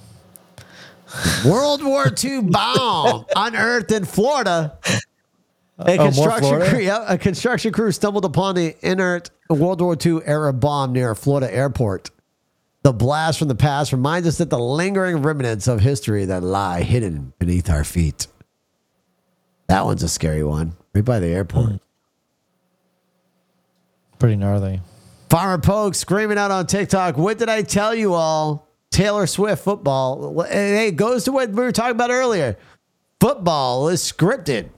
World War II bomb unearthed in Florida. A Oh, construction, Florida? crew, yeah, a construction crew stumbled upon the inert World War II era bomb near a Florida airport. The blast from the past reminds us that the lingering remnants of history that lie hidden beneath our feet. That one's a scary one, right by the airport. Pretty gnarly. Farmer Poke screaming out on TikTok, What did I tell you all? Taylor Swift football. It goes to what we were talking about earlier. Football is scripted.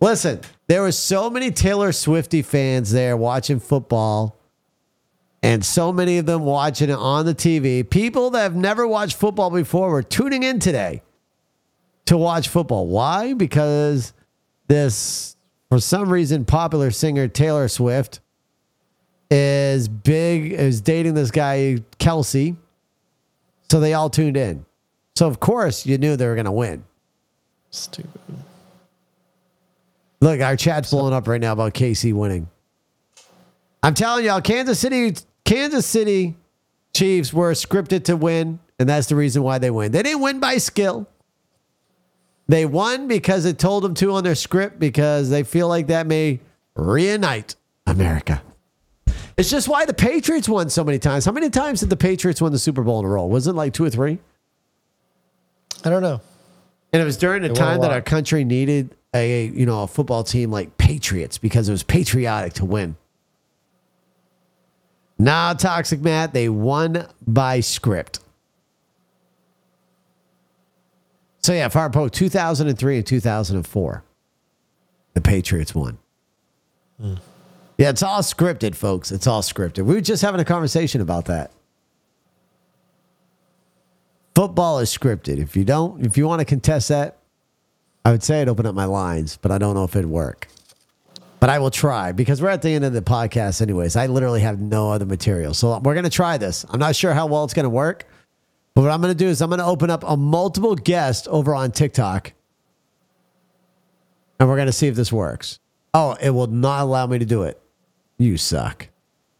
Listen, there were so many Taylor Swifty fans there watching football, and so many of them watching it on the TV. People that have never watched football before were tuning in today to watch football. Why? Because this, for some reason, popular singer Taylor Swift is big, is dating this guy, Kelce. So they all tuned in. So, of course, you knew they were going to win. Stupid. Look, our chat's blowing up right now about KC winning. I'm telling y'all, Kansas City, Kansas City Chiefs were scripted to win, and that's the reason why they win. They didn't win by skill. They won because it told them to on their script because they feel like that may reunite America. It's just why the Patriots won so many times. How many times did the Patriots win the Super Bowl in a row? Was it like two or three? I don't know. And it was during the They won a time that our country needed a you know a football team like Patriots because it was patriotic to win. Nah, toxic Matt, they won by script. So yeah, Farpo, 2003 and 2004. The Patriots won. Hmm. Yeah, it's all scripted, folks. It's all scripted. We were just having a conversation about that. Football is scripted. If you don't, if you want to contest that, I would say I'd open up my lines, but I don't know if it'd work. But I will try because we're at the end of the podcast, anyways. I literally have no other material. So we're going to try this. I'm not sure how well it's going to work, but what I'm going to do is I'm going to open up a multiple guest over on TikTok and we're going to see if this works. Oh, it will not allow me to do it. You suck.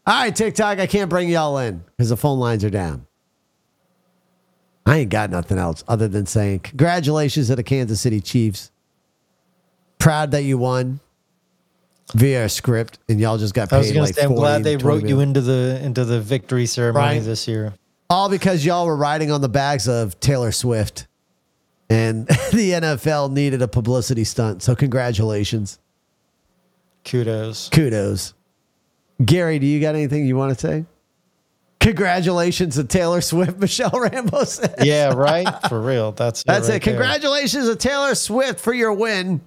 All right, TikTok, I can't bring y'all in because the phone lines are down. I ain't got nothing else other than saying congratulations to the Kansas City Chiefs. Proud that you won via a script and y'all just got paid I was like to say, I'm glad they 20 wrote you into the into the victory ceremony Right. this year. All because y'all were riding on the backs of Taylor Swift and the NFL needed a publicity stunt. So congratulations. Kudos. Kudos. Gary, do you got anything you want to say? Congratulations to Taylor Swift, Michelle Rambo said. Yeah, right. For real. That's That's right it. there. Congratulations to Taylor Swift for your win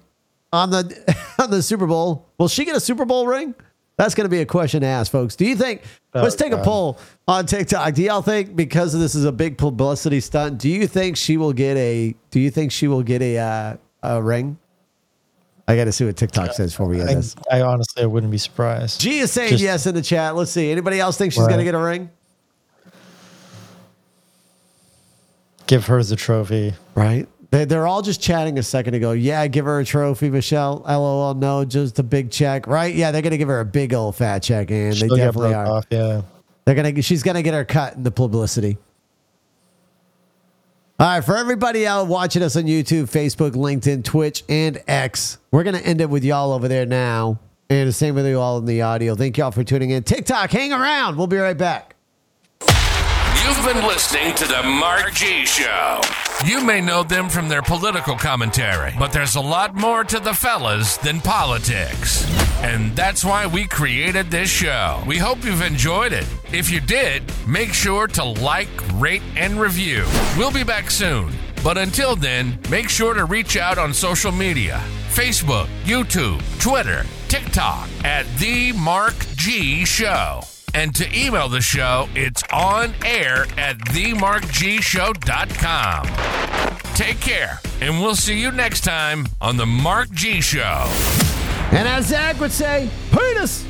on the on the Super Bowl. Will she get a Super Bowl ring? That's going to be a question to ask, folks. Do you think? Oh, let's take a poll on TikTok. Do y'all think because this is a big publicity stunt? Do you think she will get a? Do you think she will get a uh, a ring? I got to see what TikTok says before we on I, this. I honestly I wouldn't be surprised. G is saying Just- yes in the chat. Let's see. Anybody else think she's Right. going to get a ring? Give her the trophy. Right. They, they're all just chatting a second ago. Yeah, give her a trophy, Michelle. LOL. No, just a big check. Right. Yeah, they're going to give her a big old fat check. And She'll they definitely are. off. Yeah. They're gonna. She's gonna get her cut in the publicity. All right, for everybody out watching us on YouTube, Facebook, LinkedIn, Twitch, and X, we're gonna end it with y'all over there now, and the same with you all in the audio. Thank y'all for tuning in. TikTok, hang around. We'll be right back. You've been listening to the Mark G Show. You may know them from their political commentary, but there's a lot more to the fellas than politics. And that's why we created this show. We hope you've enjoyed it. If you did, make sure to like, rate, and review. We'll be back soon. But until then, make sure to reach out on social media Facebook, YouTube, Twitter, TikTok at The Mark G Show. And to email the show, it's on air at themarkgshow.com. Take care, and we'll see you next time on The Mark G Show. And as Zach would say, penis.